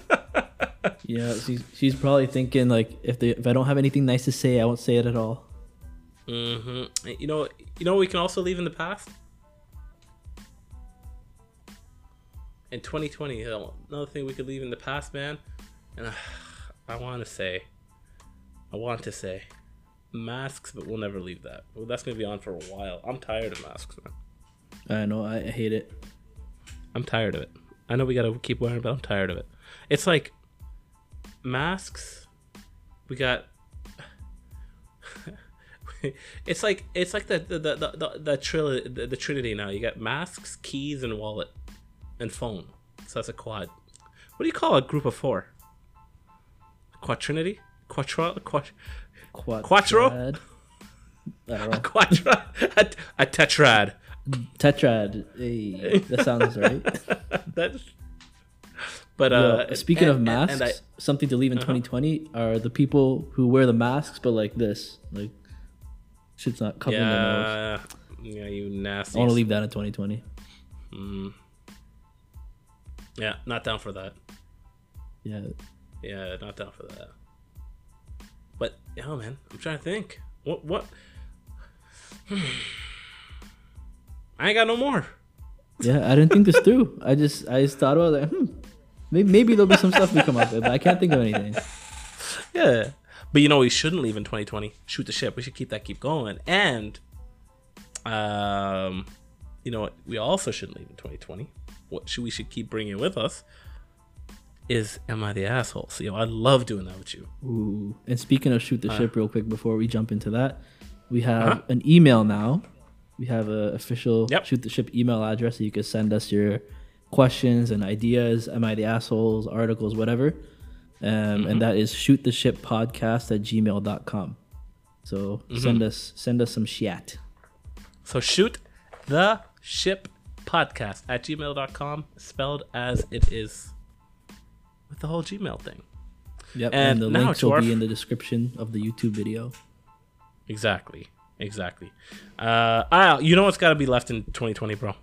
Yeah, she's she's probably thinking like if they if I don't have anything nice to say, I won't say it at all. Mm-hmm. You know, you know, what we can also leave in the past. In 2020, another thing we could leave in the past, man. And uh, I want to say, I want to say, masks, but we'll never leave that. Well, that's gonna be on for a while. I'm tired of masks, man. I know I hate it. I'm tired of it. I know we gotta keep wearing, it, but I'm tired of it. It's like masks. We got. it's like it's like the the the the, the, the, tril- the the trinity now. You got masks, keys, and wallet, and phone. So that's a quad. What do you call a group of four? Quatrinity? Quattro? Quat- Quat- Quattro? I don't know. quadra? a, a tetrad. Tetrad. Hey, that sounds right. That's. But Yo, uh, speaking and- of masks, and I- something to leave in 2020 are the people who wear the masks, but like this, like shit's not covering their nose. Yeah, yeah, you nasty. I want to leave that in 2020. Mm. Yeah, not down for that. Yeah, Yeah, not down for that. But yeah, man, I'm trying to think. What what? I ain't got no more. yeah. I didn't think this through. I just I just thought about it. Like, hmm, maybe, maybe there'll be some stuff we come up with, but I can't think of anything. Yeah, but you know we shouldn't leave in 2020. Shoot the ship. We should keep that keep going. And um, you know what? We also shouldn't leave in 2020. What should we should keep bringing with us is am I the asshole? So yo, I love doing that with you. Ooh. And speaking of shoot the ship, real quick before we jump into that, we have Uh-huh. an email now. We have an official Yep. shoot the ship email address that you can send us your questions and ideas. Am I the assholes? Articles, whatever. Um, Mm-hmm. And that is shoot the ship podcast at gmail.com. So Mm-hmm. send us send us some shit. So shoot the ship podcast at gmail.com, spelled as it is with the whole Gmail thing. Yep. And And, the links will our be in the description of the YouTube video. Exactly. Exactly. Uh, I, you know what's got to be left in 2020, bro?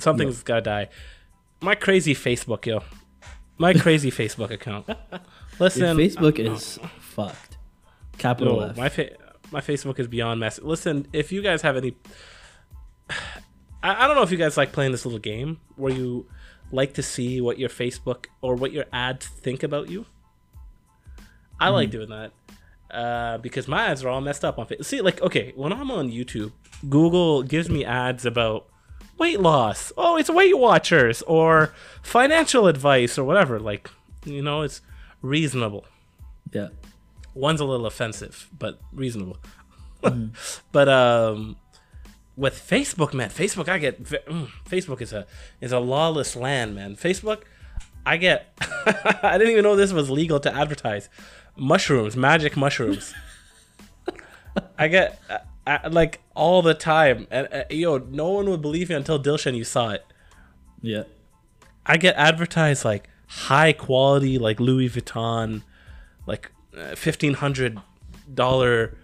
Something's got to die. My crazy Facebook, yo. My crazy Facebook account. Listen, Facebook is fucked. Capital No, F. my fa- my Facebook is beyond messy. Listen, if you guys have any, I, I don't know if you guys like playing this little game where you like to see what your Facebook or what your ads think about you. I like doing that uh, because my ads are all messed up on Facebook. See, like, okay, when I'm on YouTube, Google gives me ads about weight loss. Oh, it's Weight Watchers or financial advice or whatever. Like, you know, it's reasonable yeah. one's a little offensive, but reasonable. but um, with Facebook, man, Facebook, I get mm, Facebook is a is a lawless land, man. Facebook, I get. I didn't even know this was legal to advertise mushrooms, magic mushrooms. I get uh, uh, like all the time, and uh, yo, no one would believe me until Dilshan you saw it. Yeah. I get advertised like high quality, like Louis Vuitton, like uh, fifteen hundred dollar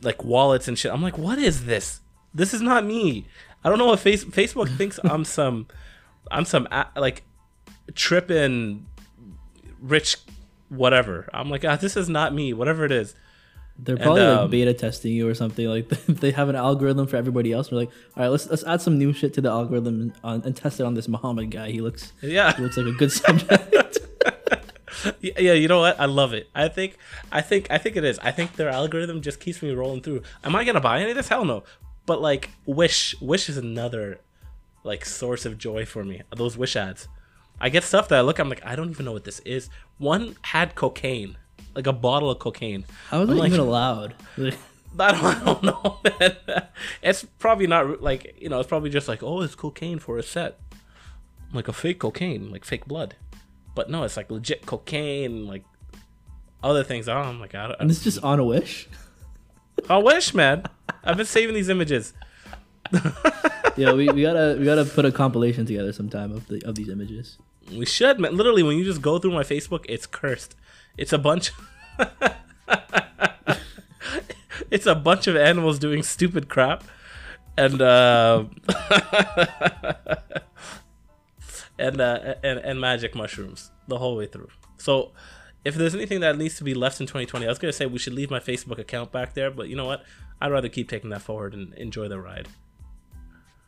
like wallets and shit. I'm like, what is this? This is not me. I don't know what face, Facebook thinks I'm some, I'm some like tripping rich whatever. I'm like, ah, this is not me. Whatever it is. They're probably um, like beta testing you or something. Like they have an algorithm for everybody else. We're like, all right, let's let's add some new shit to the algorithm and, and test it on this Muhammad guy. He looks Yeah. he looks like a good subject. Yeah, yeah, you know what? I love it. I think, I think, I think it is. I think their algorithm just keeps me rolling through. Am I gonna buy any of this? Hell no. But like, Wish, Wish is another like source of joy for me. Those Wish ads. I get stuff that I look. I'm like, I don't even know what this is. One had cocaine, like a bottle of cocaine. How is that like, even allowed? I don't, I don't know, man. It's probably not like you know. It's probably just like, oh, it's cocaine for a set, like a fake cocaine, like fake blood. But no, it's like legit cocaine, like other things. Oh, I'm like, I, don't, and it's just on a wish. I wish, man. I've been saving these images. Yeah, we, we gotta we gotta put a compilation together sometime of the of these images. We should, man. Literally, when you just go through my Facebook, it's cursed. It's a bunch. it's a bunch of animals doing stupid crap, and uh, and uh, and and magic mushrooms the whole way through. So, if there's anything that needs to be left in 2020, I was gonna say we should leave my Facebook account back there, but you know what? I'd rather keep taking that forward and enjoy the ride.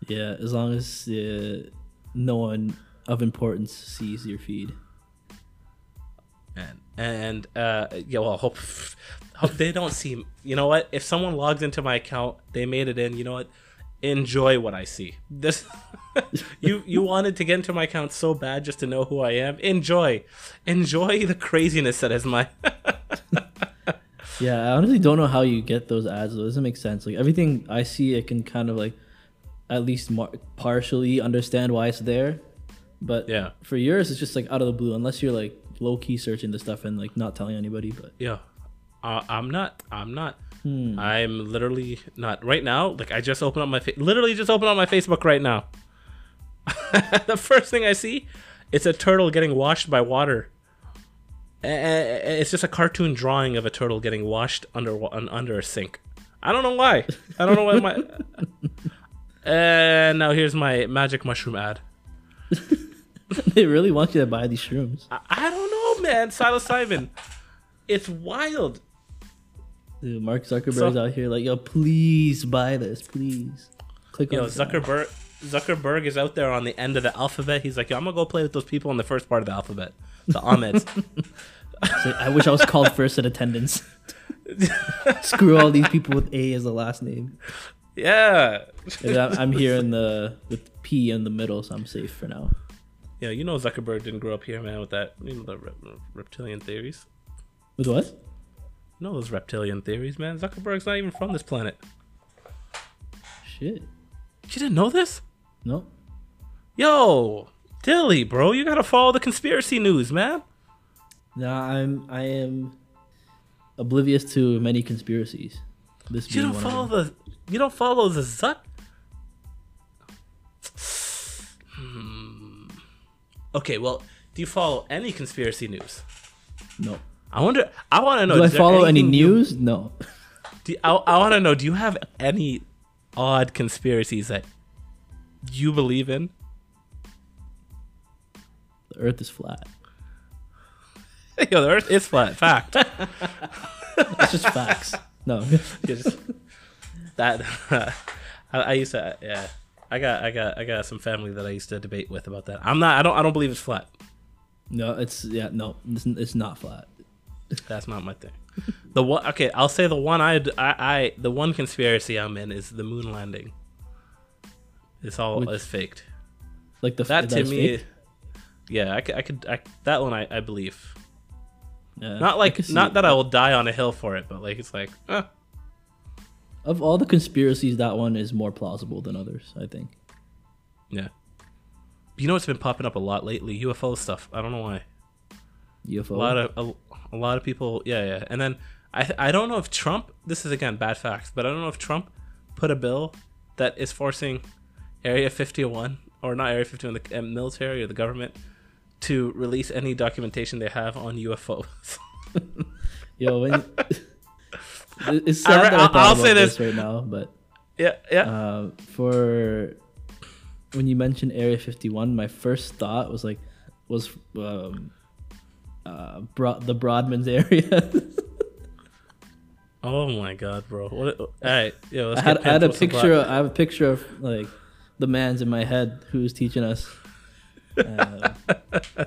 Yeah, as long as uh, no one of importance sees your feed. and and uh yeah well hope, hope they don't see you know what? If someone logs into my account they made it in you know what? Enjoy what i see. This you you wanted to get into my account so bad just to know who i am? Enjoy. Enjoy the craziness that is my Yeah, I honestly don't know how you get those ads. Though. It doesn't make sense. Like everything I see, I can kind of like at least mar- partially understand why it's there. But Yeah. for yours, it's just like out of the blue. Unless you're like low key searching the stuff and like not telling anybody. But yeah uh, i'm not i'm not i'm literally not right now like i just opened up my fa- literally just opened up my facebook right now the first thing i see it's a turtle getting washed by water it's just a cartoon drawing of a turtle getting washed under under a sink i don't know why i don't know why my and now here's my magic mushroom ad they really want you to buy these shrooms. I, I don't know man simon it's wild Dude, Mark Zuckerberg's So- out here like, yo, please buy this, please. Click Yo, on. Zuckerberg Zuckerberg is out there on the end of the alphabet. He's like, Yo, I'm gonna go play with those people in the first part of the alphabet, the Ahmeds. I wish I was called first in attendance. Screw all these people with A as the last name. yeah, I'm, I'm here in the with P in the middle, so I'm safe for now. yeah. You know Zuckerberg didn't grow up here, man. With that, you know the rep- reptilian theories. With what? You know those reptilian theories, man. Zuckerberg's not even from this planet. Shit. You didn't know this? No. Yo, Dilly, bro, you gotta follow the conspiracy news, man. Nah, I'm I am oblivious to many conspiracies. This You don't follow the. You don't follow the Zuck. Hmm. Okay, well, do you follow any conspiracy news? No. I wonder. I want to know. Do I follow any anything you- news? No. do, I, I want to know. Do you have any odd conspiracies that you believe in? The Earth is flat. Yo, the Earth is flat. Fact. It's just facts. No. Just- that I, I used to. Yeah, I got. I got. I got some family that I used to debate with about that. I'm not. I don't. I don't believe it's flat. No, it's yeah, no, it's, it's not flat. That's not my thing. The one, okay, I'll say the one I, I, I, the one conspiracy I'm in is the moon landing. It's all Which- is faked. Like the That to me, fake? yeah, I could, I could, I, that one I, I believe. Yeah, Not like, not it. that I will die on a hill for it, but like it's like, eh, Of all the conspiracies, that one is more plausible than others. I think. yeah. You know what's been popping up a lot lately? UFO stuff. I don't know why. UFO. A lot of a, a lot of people, yeah, yeah. And then I, I don't know if Trump. This is again bad facts, but I don't know if Trump put a bill that is forcing Area 51 or not Area 51, the uh, military or the government to release any documentation they have on UFOs. Yo, when, it's I sad re- that I I'll- thought I'll about say this this. right now, but Yeah, yeah. Uh, for when you mentioned Area 51, my first thought was like, was um, uh, the Brodmann's area. oh my god, bro. What? All right, yo. Let's I had, I had a Pimp with some picture. black. I have a picture of like the man's in my head who's teaching us. Uh,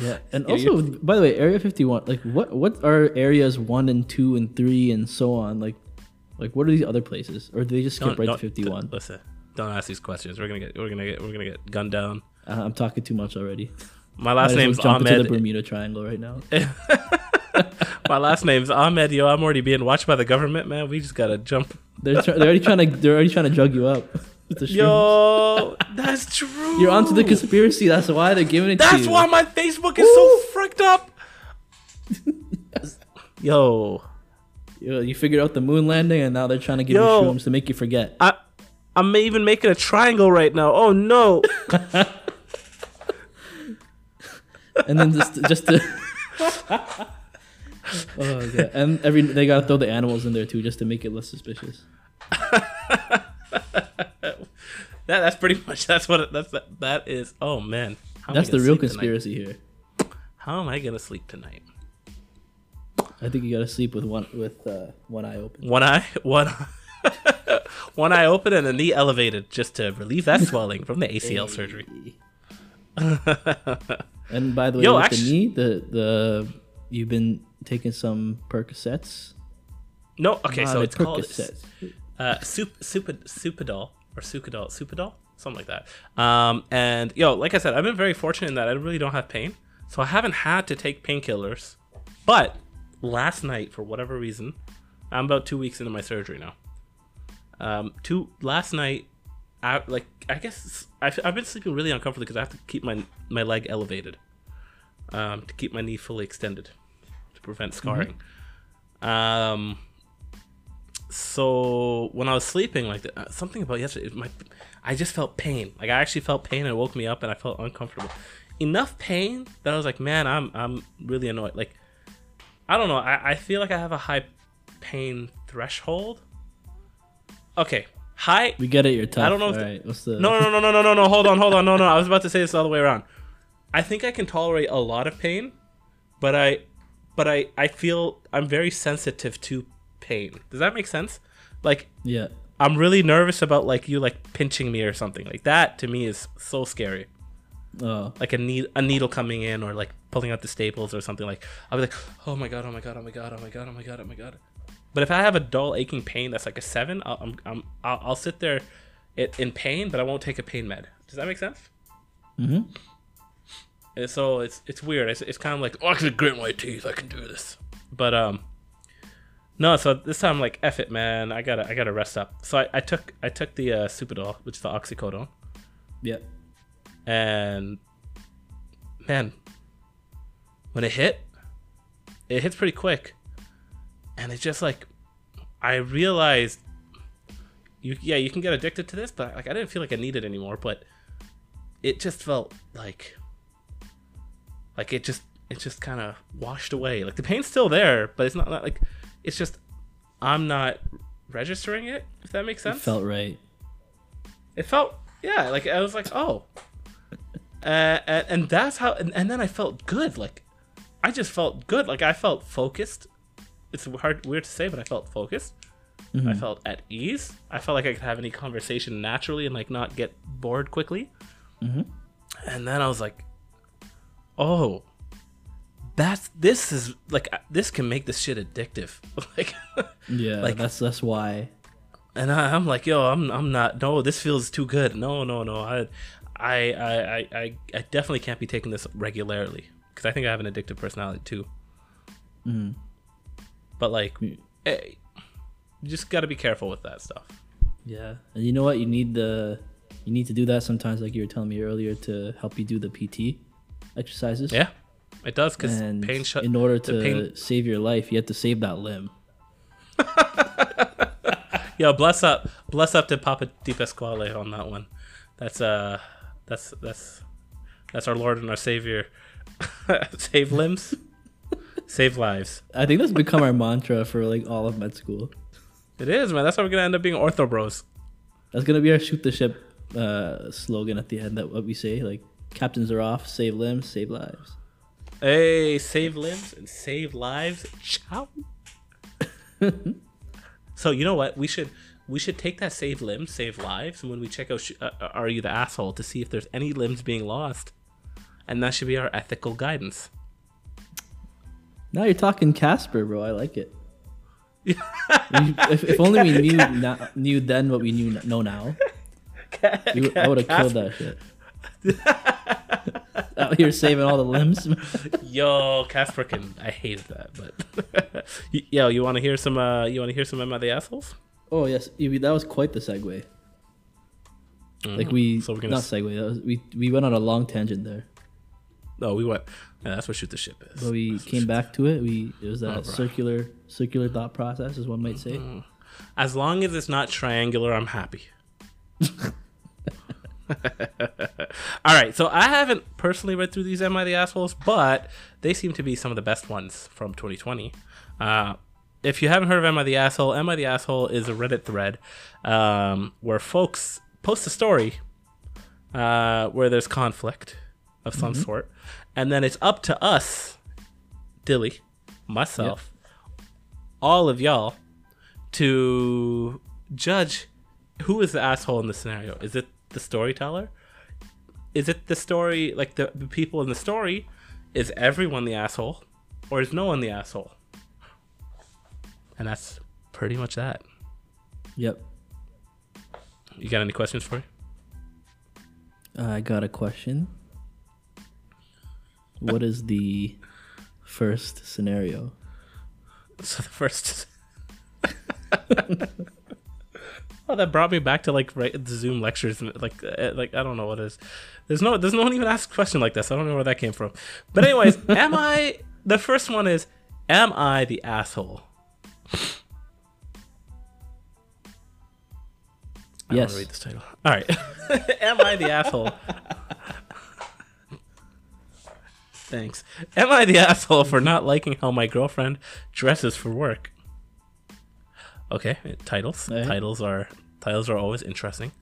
yeah, and also, by the way, Area 51. Like, what what are areas one and two and three and so on? Like, like what are these other places, or do they just skip Don't- right to don't- 51? Listen, don't ask these questions. We're gonna get. We're gonna get. We're gonna get gunned down. Uh, I'm talking too much already. My last as well name's jump into the Bermuda Triangle right now. My last name's Ahmed. Yo, I'm already being watched by the government, man. We just gotta jump. They're, try- they're already trying to they're already trying to drug you up. With the shrooms. Yo, that's true. You're onto the conspiracy. That's why they're giving it to you. That's why my Facebook is so fricked up. Yo, You, you figured out the moon landing, and now they're trying to give Yo. you shrooms to make you forget. I, I'm even making a triangle right now. Oh no. and then just just to oh yeah and every they gotta throw the animals in there too just to make it less suspicious That, that's pretty much that's what it, that's that, that is. Oh man, How that's the real sleep tonight? conspiracy here How am I gonna sleep tonight? i think you gotta sleep with one with uh, one eye open One eye, one, one eye open and a knee elevated, just to relieve that swelling from the ACL surgery. and by the way Yo, with actu- the knee the the you've been taking some percocets No, okay, so it's called Percocet. Uh, sup, sup, Supadol or Sucadol, Supadol, something like that. Um, and yo, like I said, I've been very fortunate in that I really don't have pain, so I haven't had to take painkillers. But last night, for whatever reason, I'm about two weeks into my surgery now. Um, two last night, I like I guess I've, I've been sleeping really uncomfortably because I have to keep my my leg elevated, um, to keep my knee fully extended, to prevent scarring. Um, so when I was sleeping, like uh, something about yesterday, my I just felt pain. Like I actually felt pain, and it woke me up, and I felt uncomfortable. Enough pain that I was like, man, I'm I'm really annoyed. Like I don't know. I, I feel like I have a high pain threshold. Okay, high. we get it you're tough I don't know if the- right what's the No, no, no, no, no, no, no. Hold on, hold on. No, no. I was about to say this all the way around. I think I can tolerate a lot of pain, but I, but I, I feel I'm very sensitive to pain. Does that make sense? Like yeah I'm really nervous about like you like pinching me or something like that. To me is so scary. oh Like a need a needle coming in or like pulling out the staples or something. Like I'll be like, oh my god, oh my god, oh my god, oh my god, oh my god, oh my god. But if I have a dull aching pain that's like a seven, I'll, I'm, I'm, I'll, I'll sit there in, in pain, but I won't take a pain med. Does that make sense? Mm-hmm. And so it's it's weird. It's, it's kind of like oh, I can grit my teeth. I can do this. But um, no. So this time I'm like, F it, man. I gotta I gotta rest up. So I, I took I took the uh, Supadol, which is the oxycodone, yeah and man, when it hit, it hits pretty quick, and it's just like I realized you yeah you can get addicted to this, but like I didn't feel like I needed it anymore. But it just felt like like it just it just kind of washed away. Like the pain's still there, but it's not, not like it's just I'm not registering it. If that makes it sense. felt right. It felt yeah like i was like oh. Uh, and, and that's how and, and then i felt good like i just felt good. Like i felt focused. It's hard weird to say but i felt focused. I felt at ease. I felt like i could have any conversation naturally and like not get bored quickly. And then i was like oh that's this is like uh, this can make this shit addictive like yeah Like- that's that's why and I, I'm like, yo, I'm I'm not. No, this feels too good. No, no, no. I, I, I, I, I, definitely can't be taking this regularly because I think I have an addictive personality too. Mm-hmm. But like, hey, you just got to be careful with that stuff. Yeah, and you know what? You need the you need to do that sometimes, like you were telling me earlier, to help you do the PT exercises. Yeah, it does because pain shut. in order to pain- save your life, you have to save that limb. Yo, bless up, bless up to Papa Di Pasquale on that one. That's uh, that's that's that's our Lord and our Savior. save limbs, save lives. I think that's become our mantra for like all of med school. It is, man. That's how we're gonna end up being ortho bros. That's gonna be our shoot the ship uh, slogan at the end. That what we say, like captains are off, save limbs, save lives. Hey, save limbs and save lives. Ciao. so you know what? We should we should take that save limbs, save lives, and when we check out sh- uh, uh, Are You the Asshole to see if there's any limbs being lost, and that should be our ethical guidance. Now you're talking Casper, bro. I like it. If, if only we knew now, knew then what we knew know now, we, I would have killed that shit. Out here saving all the limbs. Yo, Casper can. I hated that, but yo, you want to hear some? Uh, you want to hear some Am I the Assholes? Oh yes, that was quite the segue. Like we, Mm-hmm. So we're gonna not segue. That was, we we went on a long tangent there, No, we went. Yeah, that's what shoot the ship is. but we That's came back to it. We it was that Oh, circular circular thought process, as one might say. As long as it's not triangular, I'm happy. All right, so I haven't personally read through these Am I the Assholes, but they seem to be some of the best ones from 2020. Uh, if you haven't heard of Am I the Asshole, Am I the Asshole is a Reddit thread um, where folks post a story uh, where there's conflict of some sort, and then it's up to us, Dilly, myself, all of y'all, to judge who is the asshole in the scenario. Is it the storyteller? Is it the story like the, the people in the story? Is everyone the asshole? Or is no one the asshole? And that's pretty much that. Yep. You got any questions for me? I got a question. What is the first scenario? So the first Oh, that brought me back to like right, the Zoom lectures, and, like uh, like I don't know what it is. There's no there's no one even asked a question like this. I don't know where that came from. But anyways, am I the first one is am I the asshole? I Yes. read this title. All right, am I the asshole? Thanks. Am I the asshole for not liking how my girlfriend dresses for work? Okay, titles. Alright. Titles are titles are always interesting.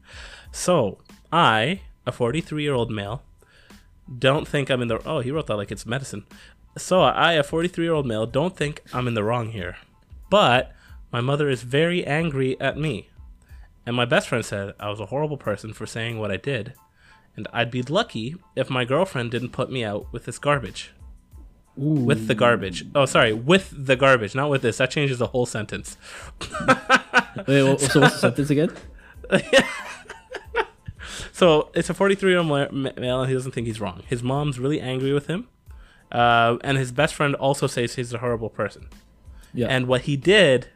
So, I, a 43-year-old male, don't think I'm in the Oh, he wrote that like it's medicine. So, I, a 43-year-old male, don't think I'm in the wrong here. But my mother is very angry at me. And my best friend said I was a horrible person for saying what I did, and I'd be lucky if my girlfriend didn't put me out with this garbage. With the garbage. Oh, sorry, with the garbage, not with this. That changes the whole sentence. Wait, wha- so what's the sentence again? So it's a 43 year old male, and he doesn't think he's wrong. His mom's really angry with him, uh, and his best friend also says he's a horrible person. Yeah. And what he did,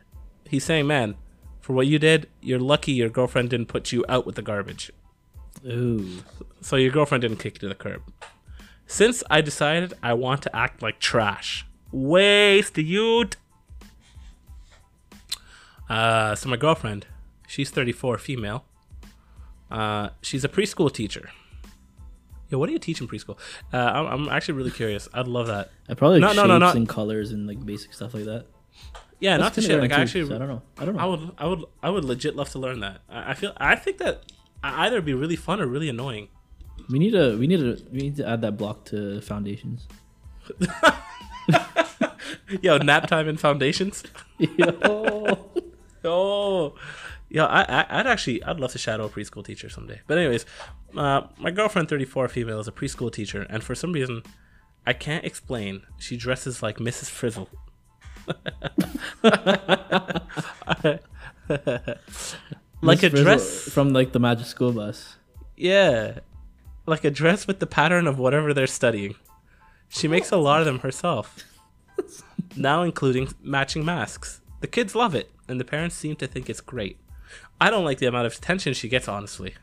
he's saying, man, for what you did, you're lucky your girlfriend didn't put you out with the garbage. Ooh. So your girlfriend didn't kick you to the curb. Since I decided I want to act like trash, waste youth. Uh, so my girlfriend, she's 34, female. Uh, she's a preschool teacher. Yo, what do you teach in preschool? Uh, I'm, I'm actually really curious. I'd love that. I probably like no, shapes no, not- and colors and like basic stuff like that. Yeah, not That's to shit. Like I actually, so I don't know. I don't know. I would, I would, I would legit love to learn that. I, I feel, I think that either be really fun or really annoying. We need to we need to we need to add that block to foundations. Yo, nap time and foundations. Yo. Oh, yeah. I, I, I'd actually, I'd love to shadow a preschool teacher someday. But anyways, uh, my girlfriend, thirty four, female, is a preschool teacher, and for some reason, I can't explain. She dresses like Mrs. Frizzle. like a Frizzle dress, from like the Magic School Bus. yeah, like a dress with the pattern of whatever they're studying. She makes a lot of them herself, now including matching masks. The kids love it, and the parents seem to think it's great. I don't like the amount of attention she gets, honestly.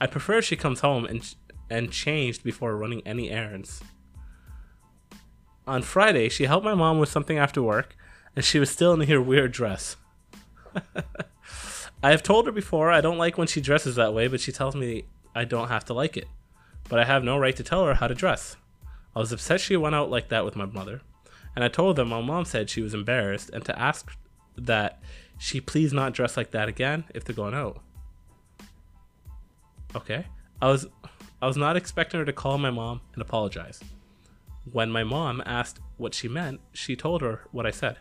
I prefer she comes home and and changed before running any errands. On Friday, she helped my mom with something after work, and she was still in her weird dress. I have told her before I don't like when she dresses that way, but she tells me I don't have to like it. But I have no right to tell her how to dress. I was upset she went out like that with my mother, and I told them my mom said she was embarrassed and to ask that she please not dress like that again if they're going out. Okay. I was I was not expecting her to call my mom and apologize. When my mom asked what she meant, she told her what I said.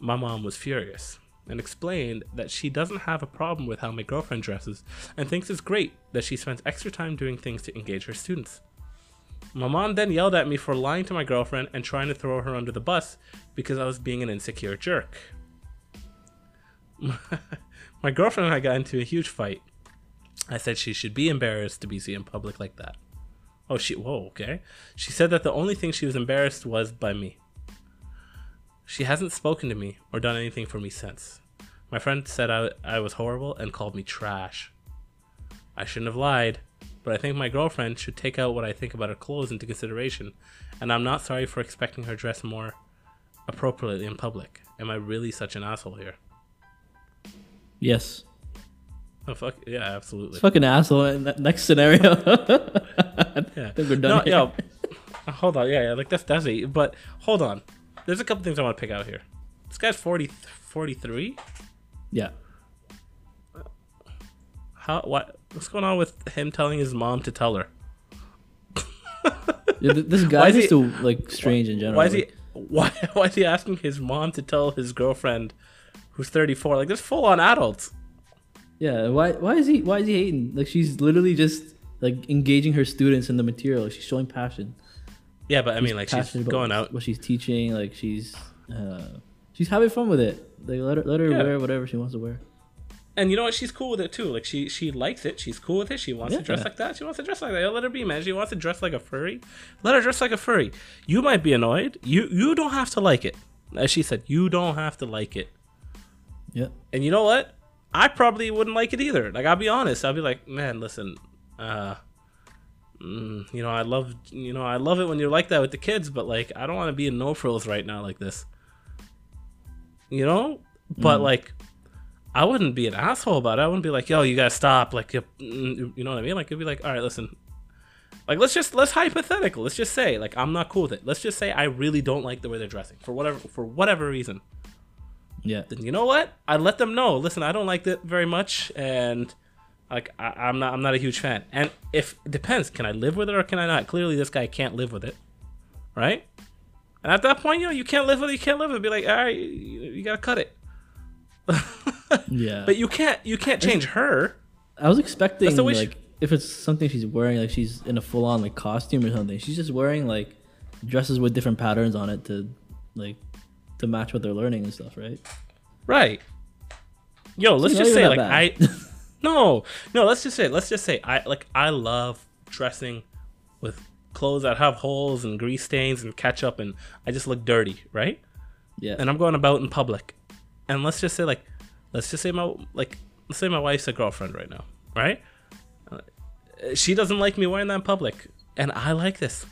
My mom was furious and explained that she doesn't have a problem with how my girlfriend dresses and thinks it's great that she spends extra time doing things to engage her students. My mom then yelled at me for lying to my girlfriend and trying to throw her under the bus because I was being an insecure jerk. my girlfriend and I got into a huge fight. I said she should be embarrassed to be seen in public like that. Oh, she, whoa, okay. She said that the only thing she was embarrassed was by me. She hasn't spoken to me or done anything for me since. My friend said I, I was horrible and called me trash. I shouldn't have lied, but I think my girlfriend should take out what I think about her clothes into consideration, and I'm not sorry for expecting her dress more appropriately in public. Am I really such an asshole here? Yes. Oh fuck yeah, absolutely. Fucking asshole. Eh? In that next scenario. Yeah. I think we're done. No, here. yo, hold on. Yeah, yeah, like that's that's it. But hold on. There's a couple things I want to pick out here. This guy's 40, 43? Yeah. How what what's going on with him telling his mom to tell her? Yeah, This guy is is he- still like strange in general. Why is he why why is he asking his mom to tell his girlfriend who's 34? Like, there's full on adults. Yeah. Why? Why is he? Why is he hating? Like she's literally just like engaging her students in the material. She's showing passion. Yeah, but I mean, like, she's going out. what she's teaching. Like she's uh, she's having fun with it. Like let her let her Yeah. wear whatever she wants to wear. And you know what? She's cool with it too. Like she she likes it. She's cool with it. She wants to dress like that. She wants to dress like that. Let her be, man. She wants to dress like a furry. Let her dress like a furry. You might be annoyed. You you don't have to like it. As she said, you don't have to like it. Yeah. And you know what? I probably wouldn't like it either. Like I'll be honest. I'll be like, man, listen, uh, mm, you know, I love you know I love it when you're like that with the kids, but like I don't want to be in no frills right now like this. You know, but like. I wouldn't be an asshole about it. I wouldn't be like, "Yo, you gotta stop." Like, you mm, you know what I mean? Like, it'd be like, "All right, listen." Like, let's just let's hypothetical. Let's just say, like, I'm not cool with it. Let's just say I really don't like the way they're dressing for whatever for whatever reason. Yeah. Then you know what? I let them know. Listen, I don't like it very much, and like I, I'm not I'm not a huge fan. And if it depends, can I live with it or can I not? Clearly, this guy can't live with it, right? And at that point, you know, you can't live with it. You can't live with it. Be like, all right, you, you gotta cut it. Yeah. But you can't you can't change her. I was expecting way she- if it's something she's wearing, like she's in a full on like costume or something. She's just wearing like dresses with different patterns on it to like to match what they're learning and stuff, right? Right. Yo, let's just say like bad. I No, no, let's just say let's just say I like I love dressing with clothes that have holes and grease stains and ketchup and I just look dirty, right? Yeah. And I'm going about in public. And let's just say like let's just say my like let's say my wife's a girlfriend right now, right? Uh, She doesn't like me wearing that in public and I like this.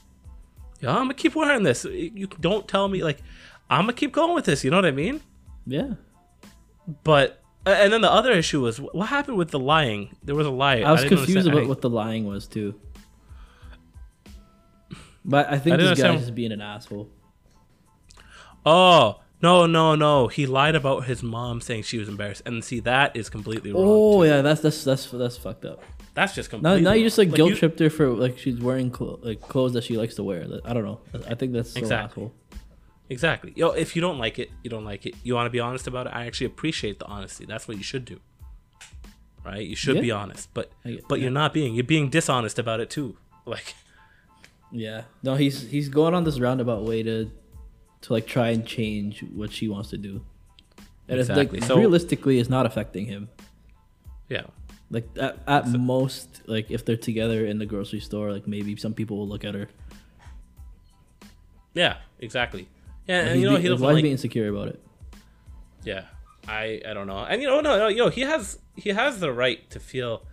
Yeah, I'm gonna keep wearing this. You don't tell me like I'm gonna keep going with this, you know what I mean? yeah. But and then the other issue was what happened with the lying. There was a lie. I was didn't confused about what the lying was too. But I think I this guy's just being an asshole. Oh no no no! He lied about his mom saying she was embarrassed, and see that is completely wrong. Oh yeah, that's that's that's that's fucked up. That's just Now, completely. now you wrong. just like, guilt you- tripped her for like she's wearing like clothes that she likes to wear. I don't know. I think that's so Exactly. asshole. Exactly. Yo, if you don't like it, you don't like it. You want to be honest about it. I actually appreciate the honesty. That's what you should do. Right? You should Yeah. be honest, but but yeah. you're not being. You're being dishonest about it too. Like Yeah. No, he's he's going on this roundabout way to to like try and change what she wants to do. And Exactly. it's So- realistically it's not affecting him. yeah. Like at, at most like if they're together in the grocery store, like maybe some people will look at her. Yeah. Exactly. Yeah, and He's you know be- he like, doesn't why like being insecure about it? Yeah, I I don't know, and you know no no yo he has he has the right to feel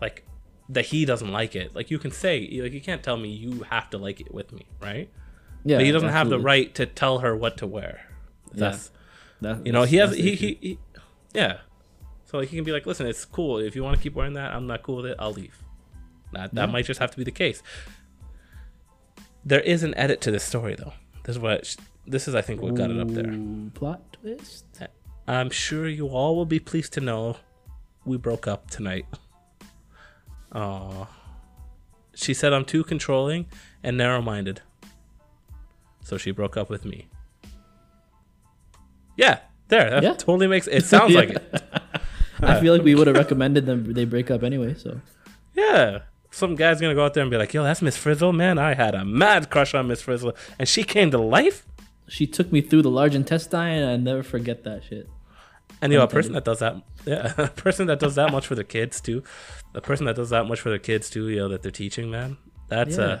like that he doesn't like it. Like you can say like you can't tell me you have to like it with me, right? Yeah. but he doesn't have the right to tell her what to wear. That's That- you know he has he, he he yeah. So like he can be like, listen, it's cool if you want to keep wearing that. I'm not cool with it. I'll leave. That that might just have to be the case. There is an edit to this story though. This is what this is I think what got it up there. Ooh, plot twist. I'm sure you all will be pleased to know we broke up tonight. Aw. She said I'm too controlling and narrow minded. So she broke up with me. Yeah, there. That Yeah. totally makes it sounds like it. I feel like we would have recommended them they break up anyway. So Yeah. Some guy's gonna go out there and be like, yo, that's Miss Frizzle, man. I had a mad crush on Miss Frizzle. And she came to life. She took me through the large intestine, and I never forget that shit. And you know, a person that does that, yeah, a person that does that much for their kids too, a person that does that much for their kids too, you know, that they're teaching, man, that's Yeah. a,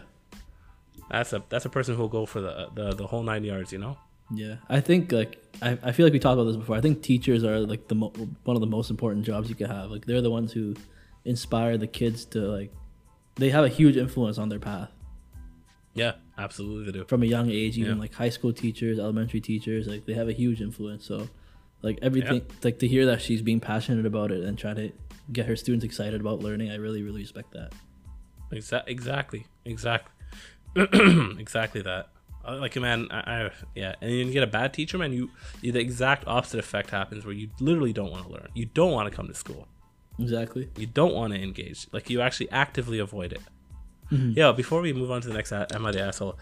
that's a, that's a person who'll go for the, the, the whole nine yards, you know. Yeah, I think like I, I feel like we talked about this before. I think teachers are like the mo- one of the most important jobs you could have. Like they're the ones who inspire the kids to like they have a huge influence on their path Yeah, absolutely they do. from a young age. Even Yeah. like high school teachers, elementary teachers, like they have a huge influence. So like everything, like to hear that she's being passionate about it and trying to get her students excited about learning, I really really respect that. Exa- exactly, exactly, exactly that. Like man, I, I yeah, and you get a bad teacher, man. You, you the exact opposite effect happens where you literally don't want to learn. You don't want to come to school. Exactly. you don't want to engage like you actually actively avoid it Mm-hmm. yeah before we move on to the next am i the asshole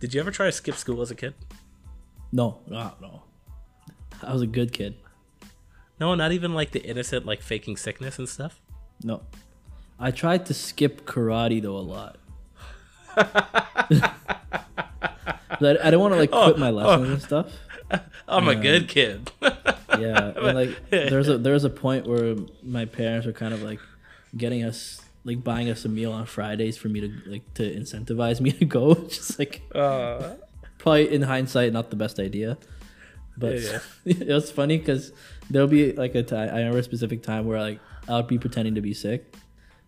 did you ever try to skip school as a kid No, no, no. I was a good kid. no not even like the innocent like faking sickness and stuff No. I tried to skip karate though a lot. But I, I don't want to like quit my oh, lessons oh. and stuff. i'm a good um, kid Yeah, and like there's a there's a point where my parents were kind of like getting us like buying us a meal on Fridays for me to like to incentivize me to go. Just like uh, probably in hindsight not the best idea, but Yeah, it was funny because there'll be like a time I remember a specific time where like I would be pretending to be sick.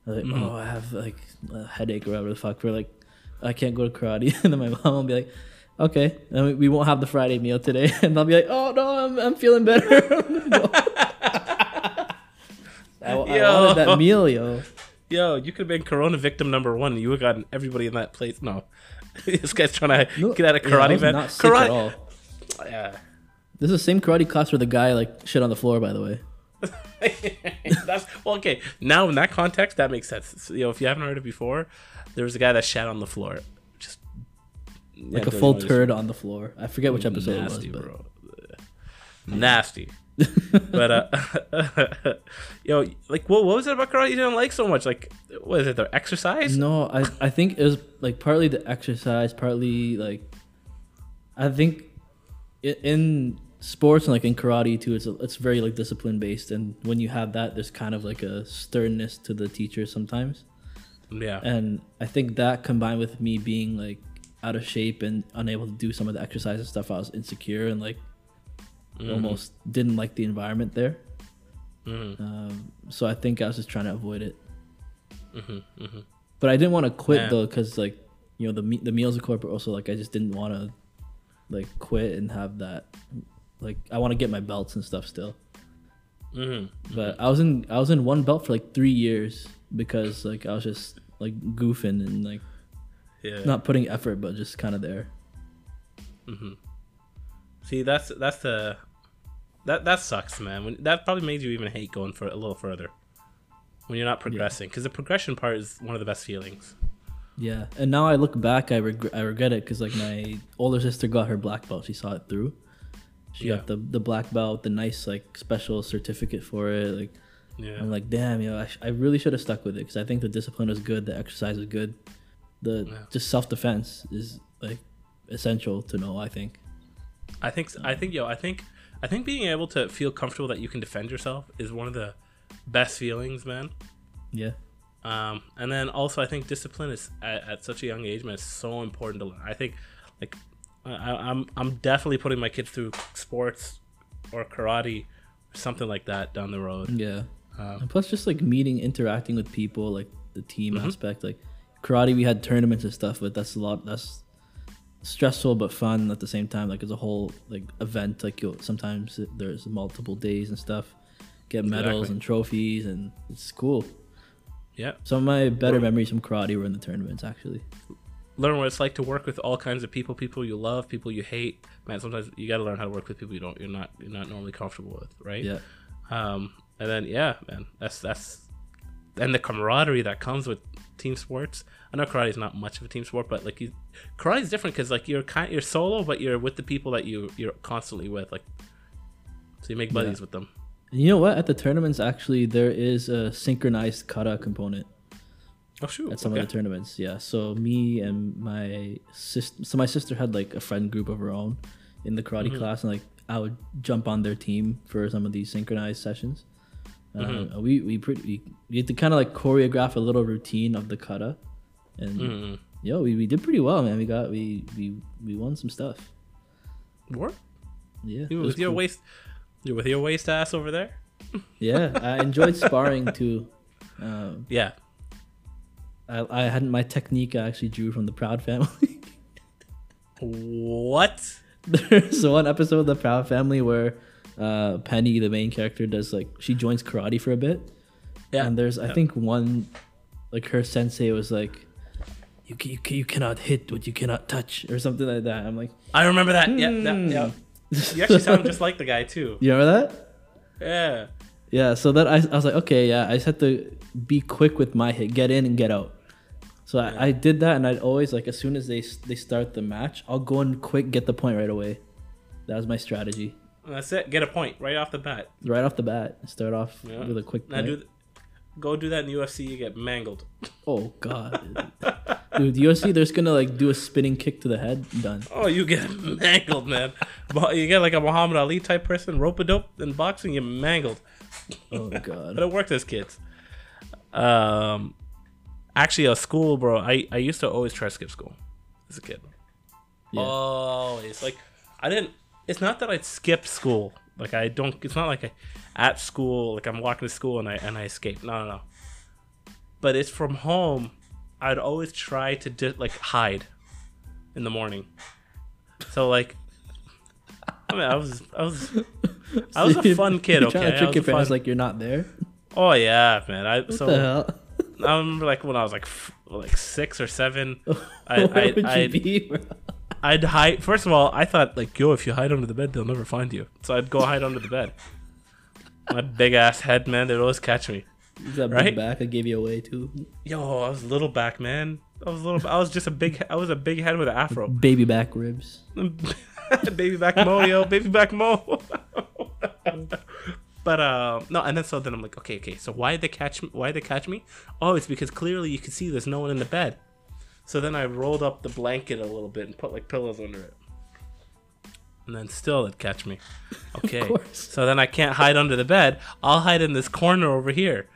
Like, Mm-hmm. oh, I have like a headache or whatever the fuck. We're like, I can't go to karate, and then my mom will be like, okay, then we- won't have the Friday meal today, and I'll be like, oh no, I'm I'm feeling better. I'm gonna go. I, I wanted that meal, yo. Yo you could have been corona victim number one you would have gotten everybody in that place no this guy's trying to No, get out of karate was man not sick karate at all. yeah This is the same karate class where the guy like shit on the floor, by the way. That's well, okay. Now in that context, that makes sense. So, you know, if you haven't heard it before, there was a guy that shat on the floor, just Like a full turd on the floor. I forget which episode nasty, it was, but bro. Nasty. but uh, yo, like, what, what was it about karate you didn't like so much? Like, was it the exercise? No, I I think it was like partly the exercise, partly like I think in sports and like in karate too, it's it's very like discipline based, and when you have that, there's kind of like a sternness to the teacher sometimes, Yeah. and I think that combined with me being like out of shape and unable to do some of the exercise and stuff, I was insecure and like Mm-hmm. almost didn't like the environment there. Mm-hmm. Um, so I think I was just trying to avoid it. Mm-hmm. But I didn't want to quit Yeah. though, because like you know the me- the meals of corporate also like I just didn't want to like quit and have that like I want to get my belts and stuff still. hmm But I was in I was in one belt for like three years because like I was just like goofing and like Yeah. not putting effort, but just kind of there. See, that's that's the that that sucks, man. When, that probably made you even hate going for a little further when you're not progressing, because the progression part is one of the best feelings. Yeah, and now I look back, I regret I regret it because like my older sister got her black belt, she saw it through. She Yeah. got the the black belt, the nice like special certificate for it. Like Yeah. I'm like, damn, yo, I, sh- I really should have stuck with it because I think the discipline is good, the exercise is good, the Yeah. just self defense is like essential to know. I think. I think I think yo I think I think being able to feel comfortable that you can defend yourself is one of the best feelings, man. Yeah. Um, and then also I think discipline is at, at such a young age, man, is so important to learn. I think like I, I'm I'm definitely putting my kids through sports or karate or something like that down the road. Yeah. Um, and plus, just like meeting, interacting with people, like the team Mm-hmm. aspect. Like karate, we had tournaments and stuff, but that's a lot. That's stressful but fun at the same time. Like it's a whole like event. Like you'll sometimes there's multiple days and stuff. Get medals Exactly. and trophies, and it's cool. Yeah. Some of my better memories from karate were in the tournaments, actually. learn what it's like to work with all kinds of people, people you love, people you hate. Man, sometimes you got to learn how to work with people you don't, you're not, you're not normally comfortable with, right? Yeah. Um, and then yeah, man, that's that's, and the camaraderie that comes with team sports. I know karate is not much of a team sport, but like you, karate is different because like you're kind, you're solo, but you're with the people that you you're constantly with, like, so you make buddies with them. And you know what? At the tournaments, actually, there is a synchronized kata component Oh shoot! at some okay. of the tournaments. Yeah. So me and my sister, so my sister had like a friend group of her own in the karate mm-hmm. class, and like I would jump on their team for some of these synchronized sessions. Uh, we we pretty we, we had to kind of like choreograph a little routine of the kata, and Mm-hmm. yo, we, we did pretty well, man. We got we we we won some stuff. What? Yeah. You with your cool. waist, you with your waist ass over there? Yeah, I enjoyed sparring too. Um, Yeah. I, I had my technique I actually drew from the Proud Family. What? There's one episode of the Proud Family where uh, Penny, the main character, does like she joins karate for a bit, Yeah. and there's I Yeah. think one like her sensei was like, "You you, you cannot hit what you cannot touch" or something like that. I'm like, I remember that. Yeah. that- yeah. You actually sound just like the guy too. you remember that? Yeah. Yeah, so that I, I was like, okay, yeah, I just had to be quick with my hit, get in and get out. So I, I did that, and I'd always like as soon as they they start the match, I'll go and quick, get the point right away. That was my strategy, That's it. Get a point right off the bat. right off the bat. Start off Yeah. with a quick Now do, th- go do that in UFC. You get mangled. oh god, dude, UFC, there's gonna like do a spinning kick to the head. Done. Oh, you get mangled, man. You get like a Muhammad Ali type person, rope a dope in boxing. You're mangled. Oh God, But it worked as kids. Um, actually, a school, bro. I I used to always try to skip school as a kid. Yeah. Always like I didn't. It's not that I'd skip school. Like I don't. It's not like I at school. Like I'm walking to school and I and I escape. No, no, no. But it's from home. I'd always try to di- like hide in the morning. So like, I mean, I was I was I was a fun kid. You're Okay, trying to I trick was your parents fun- like you're not there. Oh yeah, man. I What so the hell? I remember like when I was like f- like six or seven. I, I, would you I'd, be? I'd hide. First of all, I thought like, yo, if you hide under the bed, they'll never find you. So I'd go hide under the bed. My big ass head, man, they'd always catch me. That big Right? back I gave you away too. Yo, I was little back, man. I was little. I was just a big. I was a big head with an afro. Baby back ribs. baby back mo, yo, baby back mo. but uh, no, and then so then I'm like, okay, okay. So why did they catch me? Why did they catch me? Oh, it's because clearly you can see there's no one in the bed. So then I rolled up the blanket a little bit and put like pillows under it. And then still it'd catch me. Okay. so then I can't hide under the bed. I'll hide in this corner over here.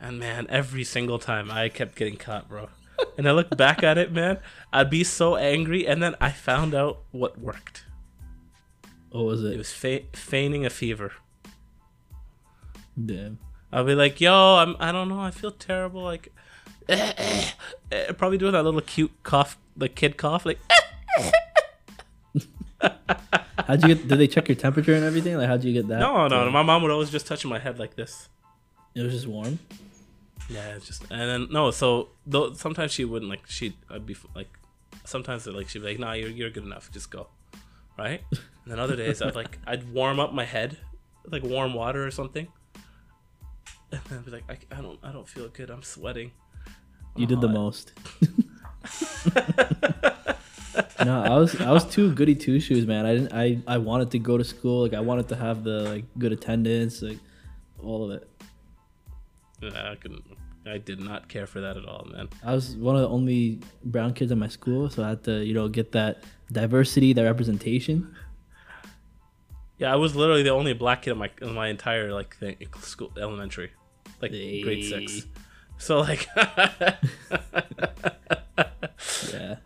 And man, every single time I kept getting caught, bro. And I look back at it, man, I'd be so angry. And then I found out what worked. What was It it? was fe- feigning a fever. Damn. I'll be like, "Yo, I'm. I don't know. I feel terrible. Like, eh, probably doing that little cute cough, the kid cough. Like, How'd you get? Did they check your temperature and everything? Like, how'd you get that? no, no, no. My mom would always just touch my head like this. It was just warm. Yeah, it's just and then no. So though sometimes she wouldn't like. She'd I'd be like, sometimes like she'd be like, "Nah, you're you're good enough. Just go." Right. And then other days I'd like I'd warm up my head, with, like warm water or something. And then I'd be like, I, I don't I don't feel good. I'm sweating. You did the Oh, most. no, I was I was too goody two shoes, man. I didn't. I I wanted to go to school. Like I wanted to have the like good attendance, like all of it. I couldn't. I did not care for that at all, man. I was one of the only brown kids in my school, so I had to you know get that diversity, that representation. Yeah, I was literally the only black kid in my in my entire like thing, school elementary, like grade six. So like, Yeah.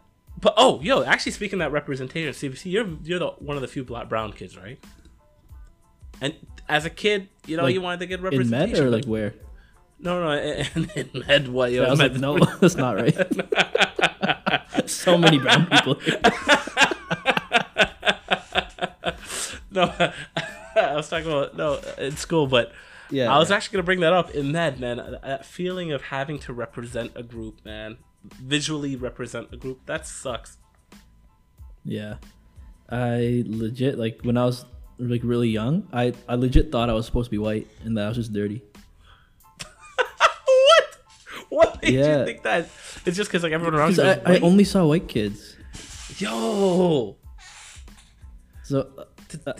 but oh, yo, actually speaking of that representation, see, see, you're you're the one of the few black brown kids, right? And as a kid, you know, Like, you wanted to get representation. In med or like where? no, no, in, in med, what? Yo, I was med, like, no, that's not right. so many brown people. no, I was talking about no in school, but Yeah, I was yeah. actually gonna bring that up in that man. That feeling of having to represent a group, man. visually represent a group. That sucks. Yeah. I legit like when I was like really young, I I legit thought I was supposed to be white and that I was just dirty. what? What made Yeah. you think that? It's just because like everyone around you. I, I only saw white kids. Yo. So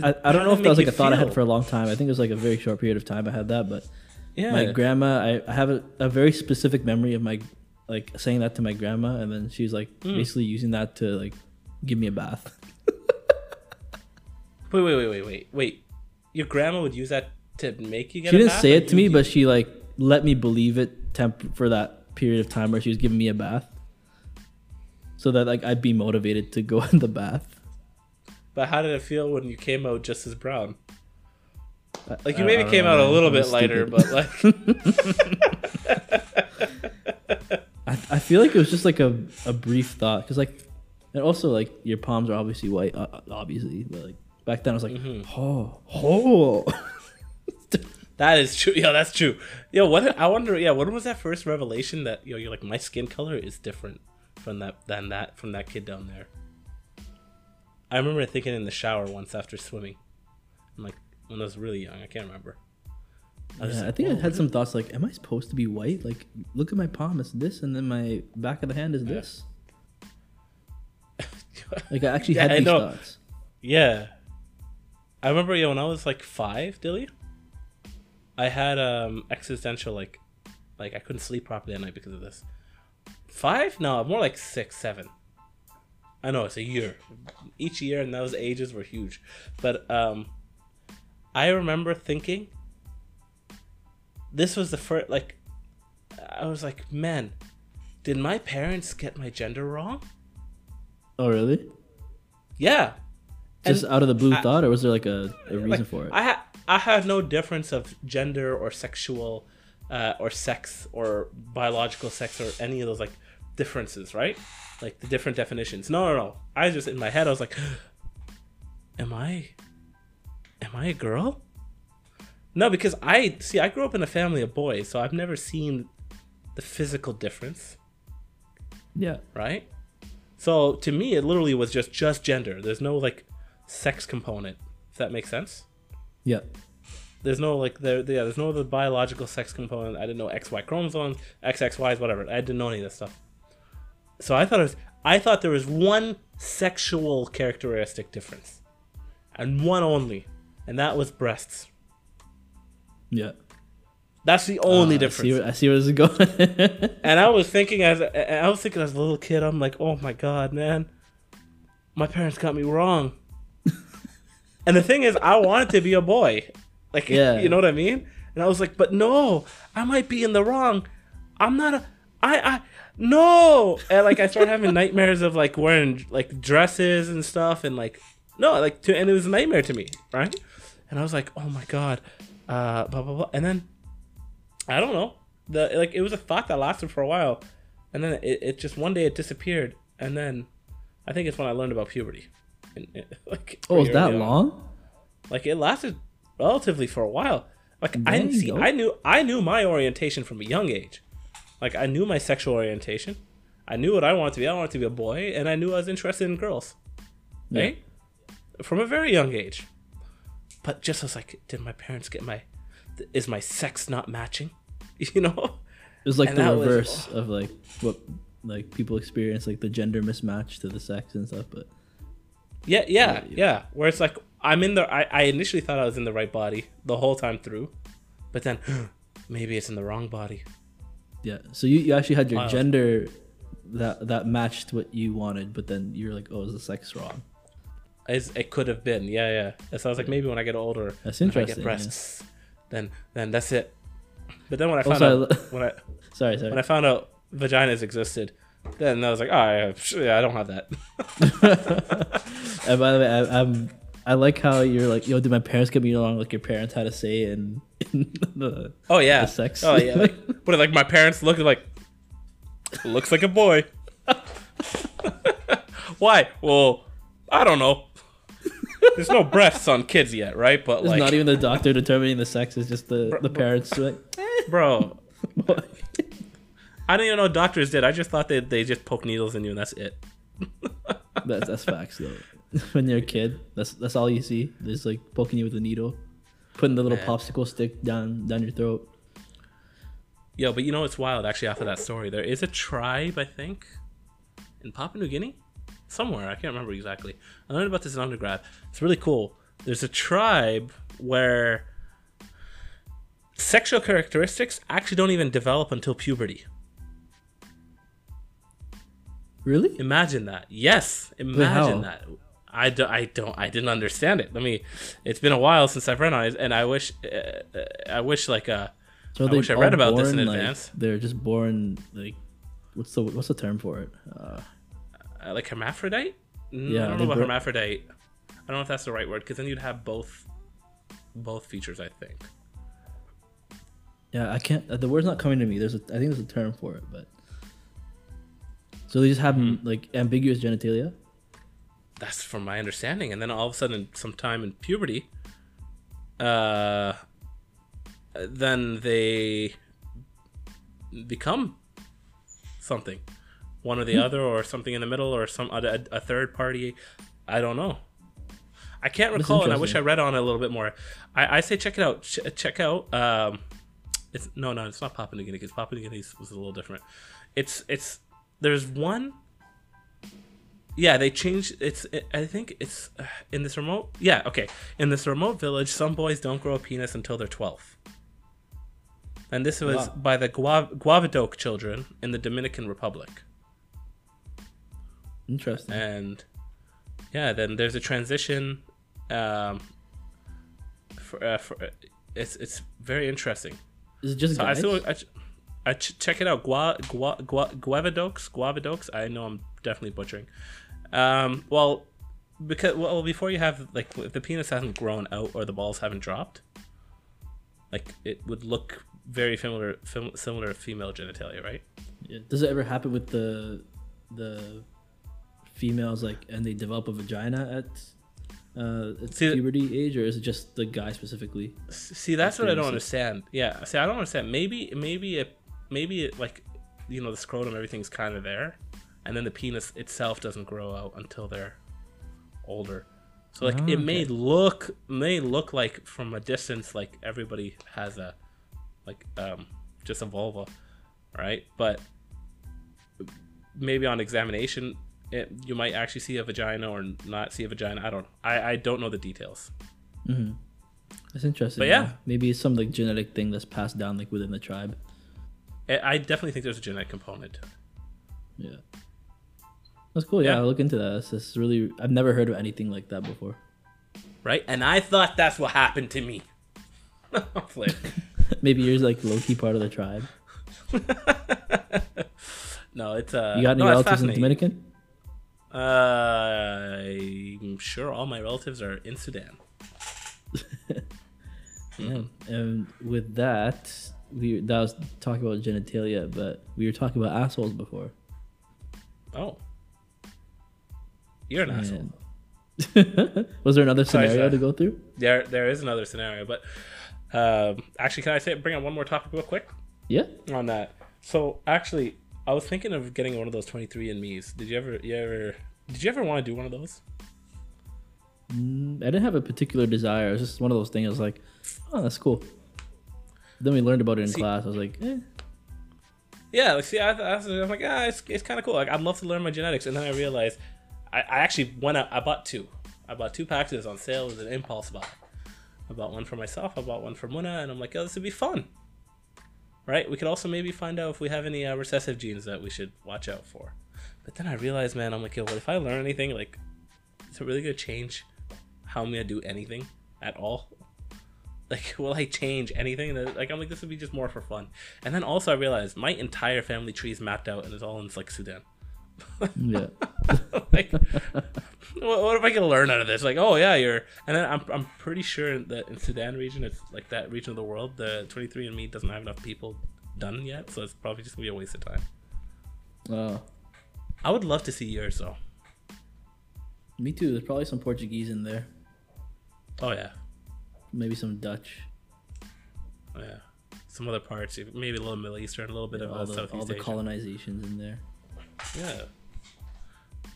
I, I don't know if that was like a thought I had for a long time. I think it was like a very short period of time I had that, but Yeah. my grandma I, I have a, a very specific memory of my like saying that to my grandma and then she was like Hmm. basically using that to like give me a bath. Wait, wait, wait, wait, wait, wait. Your grandma would use that to make you get. she didn't bath, say it to me, but she like let me believe it temp for that period of time where she was giving me a bath. So that like I'd be motivated to go in the bath. But how did it feel when you came out just as brown? Like you maybe came know, out a little I'm bit lighter, stupid. but like I, I feel like it was just like a, a brief thought because like and also like your palms are obviously white uh, uh, obviously but like back then I was like Mm-hmm. oh oh that is true. Yeah, that's true. Yo, what I wonder. Yeah, when was that first revelation that yo, you're like my skin color is different from that than that from that kid down there. I remember thinking in the shower once after swimming. I'm like when I was really young. I can't remember. I yeah, like, I think I had some thoughts like am I supposed to be white like look at my palm it's this and then my back of the hand is this like I actually Yeah, had I these know. thoughts Yeah. I remember yeah, when I was like five, Dilly, I had um existential like like I couldn't sleep properly at night because of this. Five? No, more like six, seven. I know it's a year. Each year and those ages were huge. But um I remember thinking this was the first like I was like, man, did my parents get my gender wrong? oh really Yeah. just And out of the blue I- thought or was there like a, a reason like, for it I had I had no difference of gender or sexual uh, or sex or biological sex or any of those like differences, right? Like the different definitions. No, no, no. I just in my head I was like, am I am I a girl? No, because I see I grew up in a family of boys, so I've never seen the physical difference yeah right? So to me, it literally was just just gender. There's no like sex component. If that makes sense. yeah There's no like there yeah. There's no other biological sex component. I didn't know X Y chromosomes, X X Y's, whatever. I didn't know any of this stuff. So I thought it was. I thought there was one sexual characteristic difference, and one only, and that was breasts. yeah That's the only Uh, difference. I see, where, I see where this is going And I was thinking as I was thinking as a little kid, I'm like, oh my god, man, my parents got me wrong. and the thing is, I wanted to be a boy, like Yeah. you know what I mean. And I was like, but no, I might be in the wrong. I'm not a, I, I, no. And like I started having nightmares of like wearing like dresses and stuff, and like no, like to, and it was a nightmare to me, right? And I was like, oh my god, uh, blah blah blah. And then I don't know. The like it was a thought that lasted for a while, and then it, it just one day it disappeared, and then I think it's when I learned about puberty. And it, like oh was that on. long Like it lasted relatively for a while. Like I Dang, see. I knew I knew my orientation from a young age. Like I knew my sexual orientation. I knew what I wanted to be. I wanted to be a boy, and I knew I was interested in girls. Yeah. Right? From a very young age. But just was like, did my parents get my? Is my sex not matching? You know? It was like And the that was- reverse of like what like people experience like the gender mismatch to the sex and stuff. But Yeah, yeah, Yeah. yeah. Where it's like I'm in the. I, I initially thought I was in the right body the whole time through, but then maybe it's in the wrong body. Yeah, so you, you actually had your Wild. gender that that matched what you wanted, but then you're like, oh, is the sex wrong? It's, it could have been, yeah, yeah. And so I was like, maybe when I get older, That's if I interesting, get yeah. breasts, then then that's it. But then when I found Also, out when I Sorry, sorry. when I found out vaginas existed, then I was like, oh yeah, yeah I don't have that. and by the way, I, I'm I like how you're like, yo, did my parents get me along? Like your parents had a say and the Oh yeah, The sex. Oh yeah, like, what? Like my parents look like looks like a boy. Why? Well, I don't know. There's no breasts on kids yet, right? But It's like, not even the doctor determining the sex; it's just the the parents. Like, bro, I didn't even know doctors did. I just thought they they just poke needles in you and that's it. That's that's facts though. when you're a kid, that's that's all you see. There's like poking you with a needle, putting the little Man. popsicle stick down down your throat. Yo, but you know what's wild? Actually, after that story, there is a tribe I think in Papua New Guinea, somewhere. I can't remember exactly. I learned about this in undergrad. It's really cool. There's a tribe where sexual characteristics actually don't even develop until puberty. Really? Imagine that. Yes, imagine that. I, do, I don't I didn't understand it. Let me. It's been a while since I've read on it, and I wish uh, uh, I wish like uh So I wish I read about this in born, like, advance. They're just born like what's the what's the term for it? Uh, uh, like hermaphrodite. Mm, Yeah, I don't know about bro- hermaphrodite. I don't know if that's the right word because then you'd have both both features. I think. yeah, I can't. The word's not coming to me. There's a I think there's a term for it, but so they just have Hmm. like ambiguous genitalia. That's from my understanding, and then all of a sudden, sometime in puberty, uh, then they become something, one or the Hmm. other, or something in the middle, or some a, a third party. I don't know. I can't recall, and I wish I read on it a little bit more. I, I say check it out. Ch- check out. Um, it's no, no, it's not Papua New Guinea because Papua New Guinea was a little different. It's it's there's one. Yeah, they changed. It's I think it's uh, in this remote. Yeah, okay. In this remote village, some boys don't grow a penis until they're twelve. And this was Wow. by the Guav- Guavadoc children in the Dominican Republic. Interesting. and yeah then there's a transition um for, uh, for uh, it's it's very interesting Is it just so I, guys? still, I, I ch- check it out Gua, Gua, Gua, guavadocs guavadocs i know i'm definitely butchering um well because well before you have like if the penis hasn't grown out or the balls haven't dropped like it would look very similar similar to female genitalia right Yeah. Does it ever happen with the the females like and they develop a vagina at uh at See, puberty age or is it just the guy specifically? See, that's what I don't understand. Yeah, see, I don't understand. Maybe, maybe it, maybe it, like, you know, the scrotum, everything's kind of there, and then the penis itself doesn't grow out until they're older. So like, Oh, it may look, may look like from a distance, like everybody has a, like, um, just a vulva, right? But maybe on examination, it, you might actually see a vagina or not see a vagina. I don't. I I don't know the details. That's interesting. But yeah. maybe it's some like genetic thing that's passed down like within the tribe. I I definitely think there's a genetic component. Yeah, that's cool. Yeah, Yeah. I'll look into that. That's, that's really I've never heard of anything like that before. right? And I thought that's what happened to me. Maybe you're like low key part of the tribe. no, it's uh. You got any no, relatives in. Dominican? Uh, I'm sure all my relatives are in Sudan. Yeah. And with that, we that was talking about genitalia, but we were talking about assholes before. Oh, you're an asshole. Was there another Sorry, scenario to go through? There, there is another scenario, but um, actually, can I say bring up one more topic real quick Yeah. on that? So, actually, I was thinking of getting one of those 23andMe's. Did you ever, you ever, did you ever want to do one of those? Mm, I didn't have a particular desire. It was just one of those things. I was like, oh, that's cool. Then we learned about it in See- class. I was like, eh. Yeah, like see, I, I was, I'm like, ah, it's, it's kind of cool. Like, I'd love to learn my genetics, and then I realized, I, I actually went out. I bought two. I bought two packages on sale as an impulse buy. I bought one for myself. I bought one for Muna, and I'm like, oh, this would be fun. Right? We could also maybe find out if we have any uh, recessive genes that we should watch out for. But then I realized, man, I'm like, yo, what if I learn anything? Like, is it really gonna change how I'm gonna do anything at all? Like, will I change anything? Like, I'm like, this would be just more for fun. And then also, I realized my entire family tree is mapped out and it's all in like Sudan. Yeah. like, what, what if I can learn out of this? Like, oh yeah, you're. And then I'm, I'm pretty sure that in Sudan region, it's like that region of the world, the 23andMe doesn't have enough people done yet, so it's probably just gonna be a waste of time. Oh, I would love to see yours though. me too. There's probably some Portuguese in there. Oh yeah, Maybe some Dutch. oh, yeah. some other parts, maybe a little Middle Eastern, a little bit of uh, all the, Southeast all the Asian. colonizations in there. Yeah,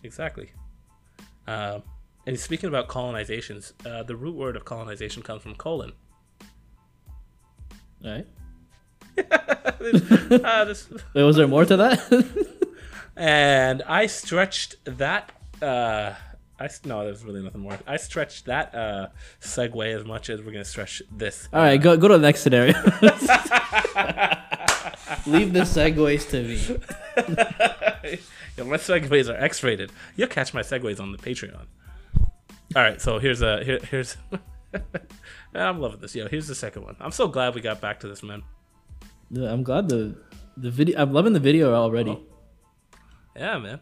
exactly. Um, and speaking about colonizations, uh, the root word of colonization comes from colon. All right. Ah, this- Wait, was there more to that? and I stretched that. Uh, I no, there's really nothing more. I stretched that uh, segue as much as we're gonna stretch this. All right, go go to the next scenario. Leave the segues to me. Yo, my segues are X-rated. You'll catch my segues on the Patreon. All right, so here's a here, here's. I'm loving this. Yo, here's the second one. I'm so glad we got back to this, man. Yeah, I'm glad the the video. I'm loving the video already. Oh. Yeah, man.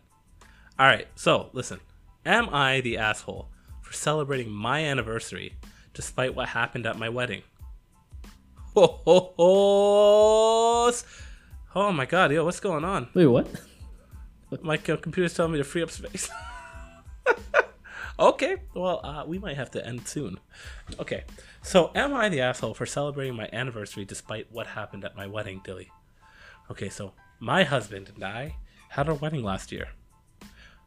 All right, so listen. Am I the asshole for celebrating my anniversary despite what happened at my wedding? Ho, ho, ho. Oh my god, yo, what's going on? Wait, what? My computer's telling me to free up space. okay, well, uh, we might have to end soon. Okay, so am I the asshole for celebrating my anniversary despite what happened at my wedding, Dilly? Okay, so my husband and I had our wedding last year.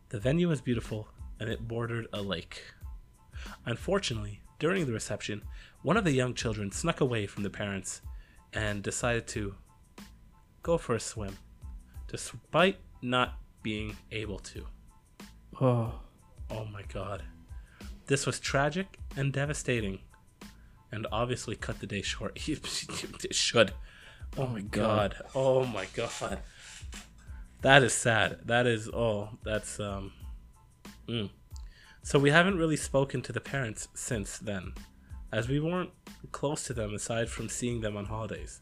The venue was beautiful and it bordered a lake. Unfortunately, during the reception, one of the young children snuck away from the parents and decided to go for a swim, despite not being able to. Oh, Oh my god. This was tragic and devastating, and obviously cut the day short. it should. Oh my god. Oh my god. That is sad. That is oh, that's um. mm. So we haven't really spoken to the parents since then, as we weren't close to them aside from seeing them on holidays,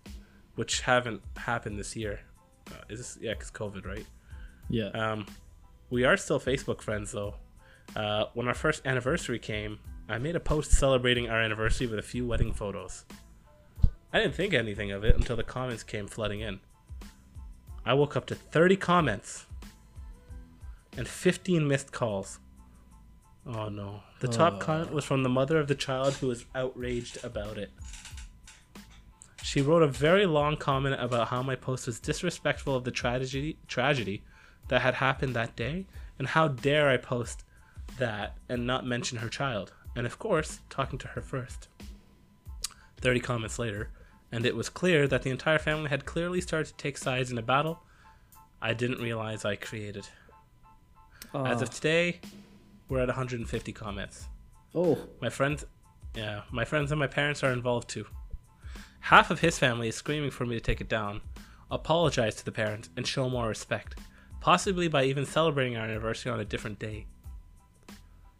which haven't happened this year. Uh, is this yeah? Cause COVID, right? yeah. Um, we are still Facebook friends though. Uh, when our first anniversary came, I made a post celebrating our anniversary with a few wedding photos. I didn't think anything of it until the comments came flooding in. I woke up to 30 comments and 15 missed calls. Oh no. The top comment was from the mother of the child who was outraged about it. She wrote a very long comment about how my post was disrespectful of the tragedy tragedy that had happened that day and how dare I post that and not mention her child. And of course, talking to her first. 30 comments later, and it was clear that the entire family had clearly started to take sides in a battle I didn't realize I created. As of ah. today, we're at 150 comments. oh, My friends, yeah, my friends and my parents are involved too. Half of his family is screaming for me to take it down, apologize to the parents, and show more respect, possibly by even celebrating our anniversary on a different day.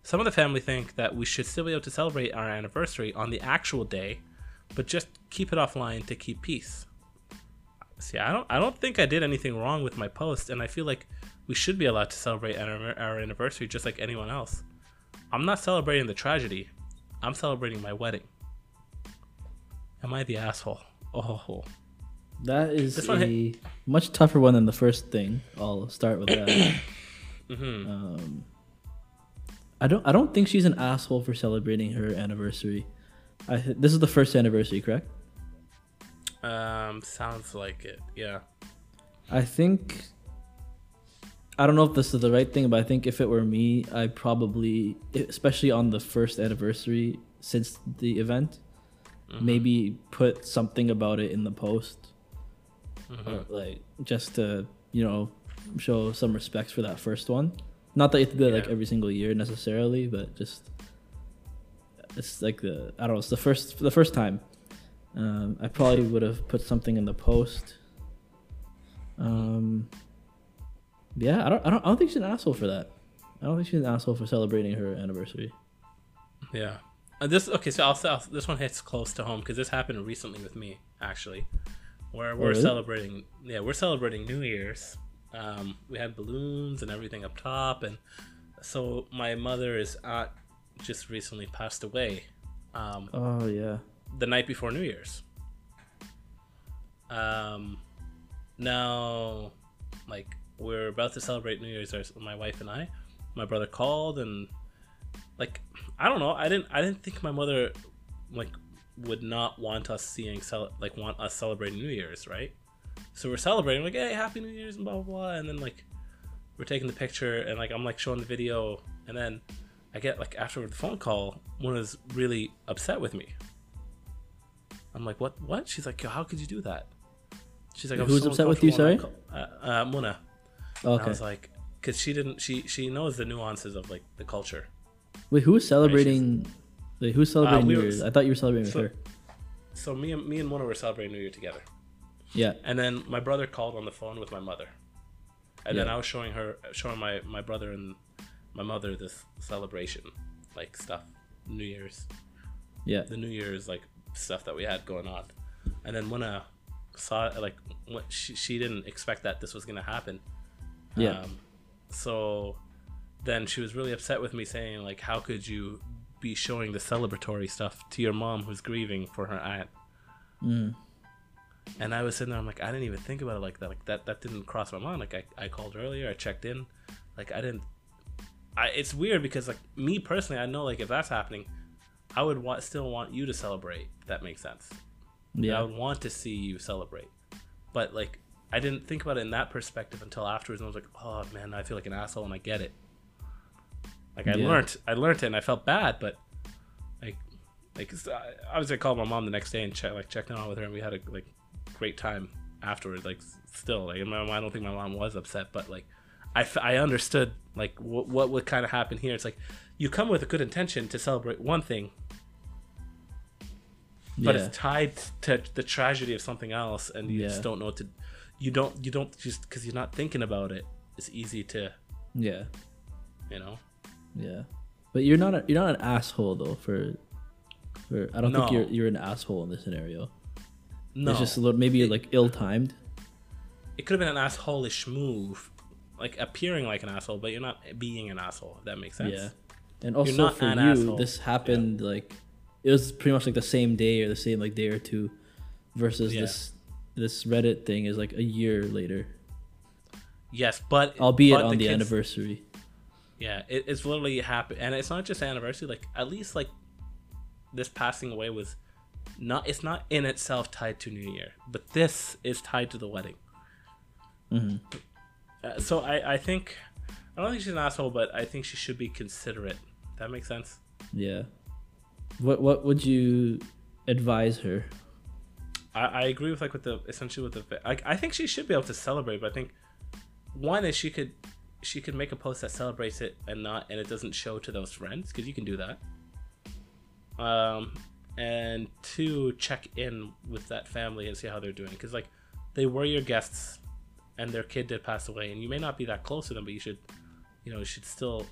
Some of the family think that we should still be able to celebrate our anniversary on the actual day, but just keep it offline to keep peace. See, I don't, I don't think I did anything wrong with my post, and I feel like we should be allowed to celebrate our, our anniversary just like anyone else. I'm not celebrating the tragedy. I'm celebrating my wedding. Am I the asshole? Oh, that is This a much tougher one than the first thing. I'll start with that. Mm-hmm. um, I don't. I don't think she's an asshole for celebrating her anniversary. I, th- this is the first anniversary, correct? um, sounds like it. Yeah. I think I don't know if this is the right thing, but I think if it were me, I probably, especially on the first anniversary since the event, maybe put something about it in the post, or, like just to you know show some respect for that first one. Not that you have to do it like every single year necessarily, but just it's like the I don't know. It's the first the first time. Um, I probably would have put something in the post. Um, yeah, I don't, I don't, I don't think she's an asshole for that. I don't think she's an asshole for celebrating her anniversary. Yeah. Uh, this okay. So I'll, I'll this one hits close to home because this happened recently with me actually, where we're really? celebrating. Yeah, we're celebrating New Year's. Um, we had balloons and everything up top, and so my mother is aunt just recently passed away. Um, Oh yeah. the night before New Year's. Um, now, like we're about to celebrate New Year's, my wife and I. My brother called and, like, I don't know. I didn't. I didn't think my mother, like, would not want us seeing cel- like want us celebrating New Year's, right? So we're celebrating like, hey, Happy New Year's and blah blah blah, and then like we're taking the picture and like I'm like showing the video, and then I get like after the phone call, one is really upset with me. I'm like, what? What? She's like, how could you do that? She's like, Who's so upset with you, uncomfortable when I call- Uh, uh, Muna. And I was like, because she didn't, she she knows the nuances of like the culture. Wait, who was celebrating? Wait, who's celebrating Uh, we New were- Year's? I thought you were celebrating so- with her. So me and me and Mona were celebrating New Year together. Yeah. And then my brother called on the phone with my mother. And then I was showing her, showing my, my brother and my mother this celebration, like stuff, New Year's, Yeah. the New Year's like stuff that we had going on. And then when I saw like when she, she didn't expect that this was gonna happen. Yeah. Um, so then she was really upset with me, saying like, "How could you be showing the celebratory stuff to your mom who's grieving for her aunt?" Mm. And I was sitting there, I'm like, I didn't even think about it like that. Like that, that didn't cross my mind. Like I, I called earlier, I checked in, like I didn't. I it's weird because like me personally, I know like if that's happening, I would want still want you to celebrate. If that makes sense. Yeah. I would want to see you celebrate, but like I didn't think about it in that perspective until afterwards, and I was like, oh man, I feel like an asshole, and I get it. Like I Yeah. learned, I learned it, and I felt bad, but like, like I, obviously I called my mom the next day and check, like checked in on with her, and we had a like great time afterward. Like still, like my, I don't think my mom was upset, but like I, I understood like what what would kind of happen here. It's like you come with a good intention to celebrate one thing, but yeah. it's tied to the tragedy of something else, and you just don't know what to. You don't you don't just because you're not thinking about it. It's easy to Yeah. you know. Yeah. But you're not a, you're not an asshole though for for I don't think you're you're an asshole in this scenario. No, It's just a little maybe like ill timed. it could have been an asshole-ish move, like appearing like an asshole, but you're not being an asshole. If that makes sense. Yeah. And also for an you, asshole. this happened like it was pretty much like the same day or the same like day or two versus Yeah. this this Reddit thing is like a year later. Yes, but Albeit but on the, kids- anniversary. Yeah, it, it's literally happened, and it's not just anniversary. Like at least like this passing away was not. It's not in itself tied to New Year, but this is tied to the wedding. Mhm. Uh, so I I think I don't think she's an asshole, but I think she should be considerate. That makes sense. Yeah. What what would you advise her? I, I agree with like with the essentially with the I, I think she should be able to celebrate, but I think one is she could she could make a post that celebrates it and not and it doesn't show to those friends because you can do that. Um, and two, check in with that family and see how they're doing because like they were your guests and their kid did pass away and you may not be that close to them, but you should you know you should still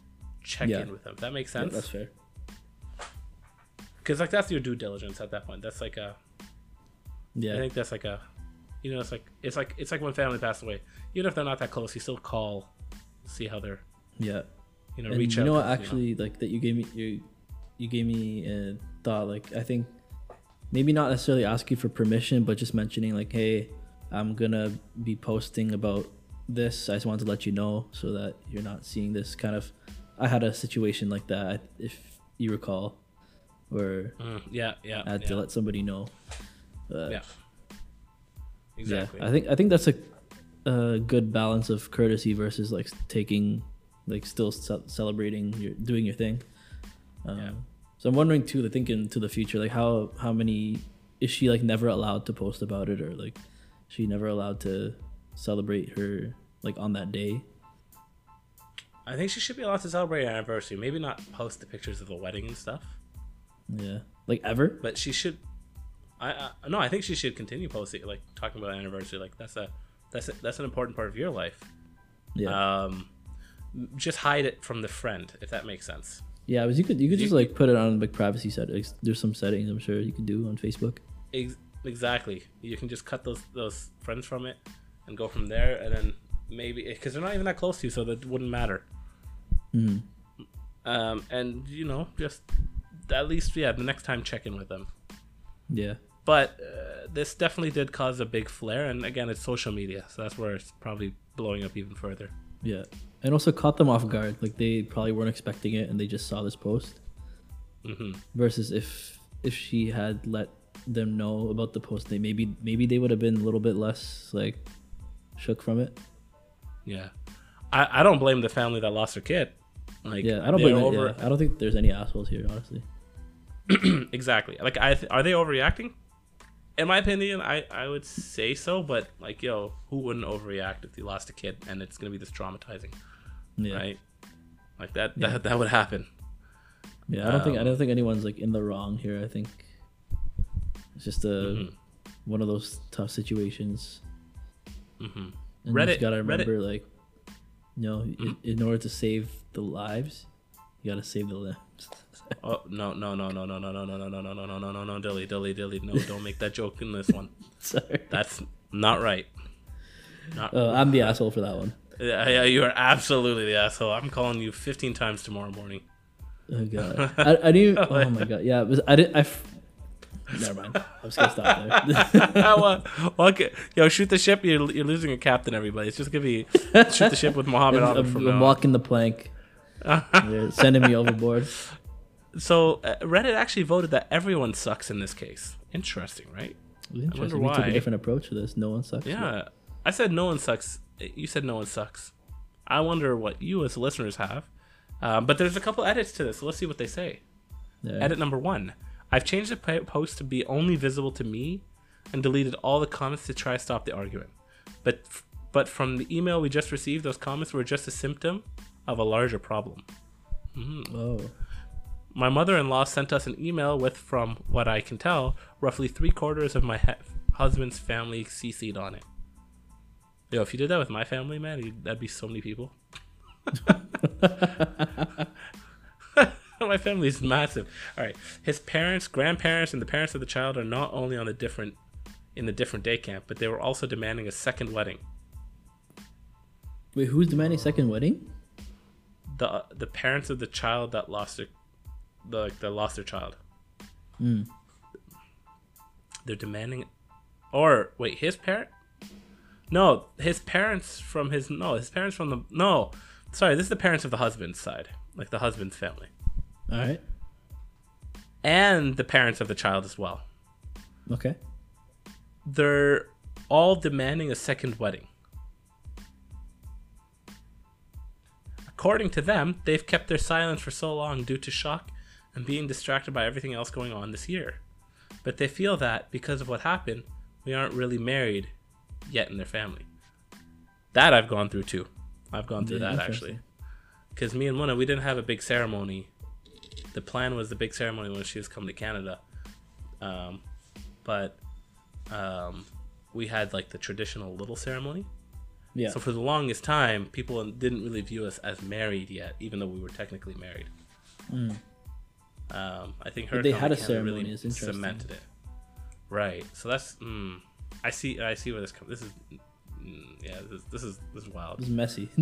check Yeah. in with them. That makes Yeah, sense that's fair. because like that's your due diligence at that point. That's like a Yeah. I think that's like a, you know, it's like it's like it's like when family passed away. Even if they're not that close, you still call, see how they're, yeah. you know, and reach you out. know what you actually like that you gave me you you gave me a thought like i think maybe not necessarily ask you for permission but just mentioning like hey i'm gonna be posting about this i just wanted to let you know so that you're not seeing this kind of i had a situation like that if you recall where Mm, yeah, yeah, i had yeah, to let somebody know uh, yeah. Exactly. yeah i think i think that's a, a good balance of courtesy versus like taking like still ce- celebrating your doing your thing um, Yeah. so i'm wondering too like thinking to the future like how how many is she like never allowed to post about it or like she never allowed to celebrate her like on that day I think she should be allowed to celebrate an anniversary. Maybe not post the pictures of the wedding and stuff, yeah like ever but she should. I, I no, I think she should continue posting, like talking about anniversary. Like that's a that's a, that's an important part of your life. yeah Um, just hide it from the friend, if that makes sense. yeah but you could you could you- just like put it on like privacy settings there's some settings i'm sure you could do on facebook Ex- exactly. You can just cut those those friends from it and go from there, and then maybe because they're not even that close to you, so that wouldn't matter. Mhm. Um, and you know, just at least yeah, the next time check in with them. yeah But uh, this definitely did cause a big flare, and again, it's social media, so that's where it's probably blowing up even further. Yeah. And also caught them off guard. Like they probably weren't expecting it and they just saw this post. hmm Versus if if she had let them know about the post, they maybe maybe they would have been a little bit less like shook from it. Yeah, I, I don't blame the family that lost their kid. Like Yeah, I don't blame it. Yeah. I don't think there's any assholes here, honestly. exactly. Like, I th- are they overreacting? In my opinion, I I would say so. But like, yo, who wouldn't overreact if you lost a kid and it's gonna be this traumatizing, Yeah, right? Like that Yeah. that that would happen. yeah. I don't think I Um, don't think anyone's like in the wrong here. I think it's just a Mhm. one of those tough situations. Mm-hmm. And you Reddit- just gotta Reddit- remember, like, you know, in, in order to save the lives, you gotta save the limbs. Oh no no no no no no no no no no no no no no no no dilly dilly dilly no don't make that joke in this one. Sorry. That's not right. Not Oh, I'm the asshole for that one. yeah, yeah, you are absolutely the asshole. I'm calling you 15 times tomorrow morning. Oh god, I, I didn't. Oh my god, yeah. it was- I didn't. I. f- Never mind. I'm just gonna stop there. well, okay. Yo, shoot the ship. You're, you're losing a captain, everybody. It's just gonna be shoot the ship with Muhammad I'm, Ali from I'm now walking the plank. They're sending me overboard. So uh, Reddit actually voted that everyone sucks in this case. Interesting, right? Interesting. We took a different approach to this. No one sucks. Yeah, I said no one sucks. You said no one sucks. I wonder what you as listeners have. Um, but there's a couple edits to this. So let's see what they say. Yeah. Edit number one. I've changed the post to be only visible to me and deleted all the comments to try to stop the argument. But but from the email we just received, those comments were just a symptom of a larger problem. Oh. My mother-in-law sent us an email with, from what I can tell, roughly three quarters of my he- husband's family CC'd on it. Yo, if you did that with my family, man, that'd be so many people. my family is massive. All right, his parents, grandparents, and the parents of the child are not only on the different in the different day camp, but they were also demanding a second wedding. Wait, who's demanding second wedding? The the parents of the child that lost their the like, that lost their child. Hmm. They're demanding, or wait, his parent? No, his parents from his no, his parents from the no. Sorry, this is the parents of the husband's side, like the husband's family, All right. and the parents of the child as well. Okay. They're all demanding a second wedding. According to them, they've kept their silence for so long due to shock and being distracted by everything else going on this year. But they feel that because of what happened, we aren't really married yet in their family. That I've gone through too. I've gone through Yeah, that actually. Because me and Mona, we didn't have a big ceremony. The plan was the big ceremony when she was coming to Canada. Um, but um, we had like the traditional little ceremony. Yeah. So for the longest time, people didn't really view us as married yet, even though we were technically married. Um, I think her they had a to ceremony, really interesting. cemented it. Right. So that's. Mm, I see. I see where this comes. This is. Mm, yeah. This, this is this is wild. It's messy.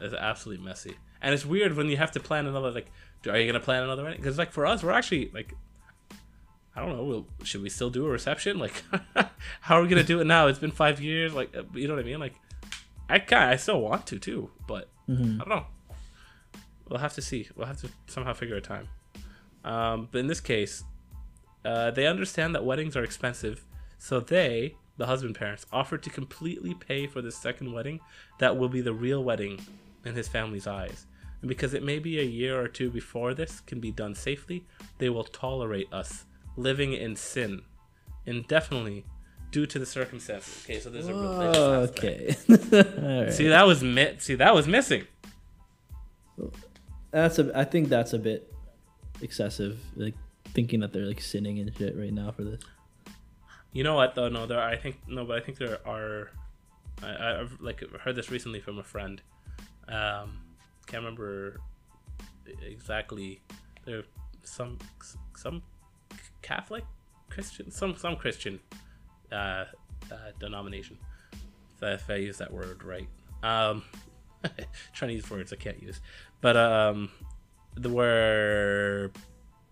It's absolutely messy, and it's weird when you have to plan another. Like, do, are you gonna plan another wedding? Because like for us, we're actually like. I don't know. We'll, should we still do a reception? Like, how are we gonna do it now? It's been five years. Like, uh, you know what I mean? Like, I kind I still want to too, but Mm-hmm. I don't know. We'll have to see. We'll have to somehow figure a time. Um, but in this case, uh, they understand that weddings are expensive, so they, the husband parents, offered to completely pay for the second wedding that will be the real wedding in his family's eyes. And because it may be a year or two before this can be done safely, they will tolerate us living in sin indefinitely due to the circumstances. Okay, so there's a religious aspect. okay. Right. See, that was mi- see that was missing. That's a. I think that's a bit excessive. Like thinking that they're like sinning and shit right now for this. You know what though? No, there. I think no, but I think there are. I, I've like heard this recently from a friend. Um, can't remember exactly. There, some some Catholic Christian, some some Christian uh, uh, denomination. If I, use that word right. Um, use words I can't use, but um, where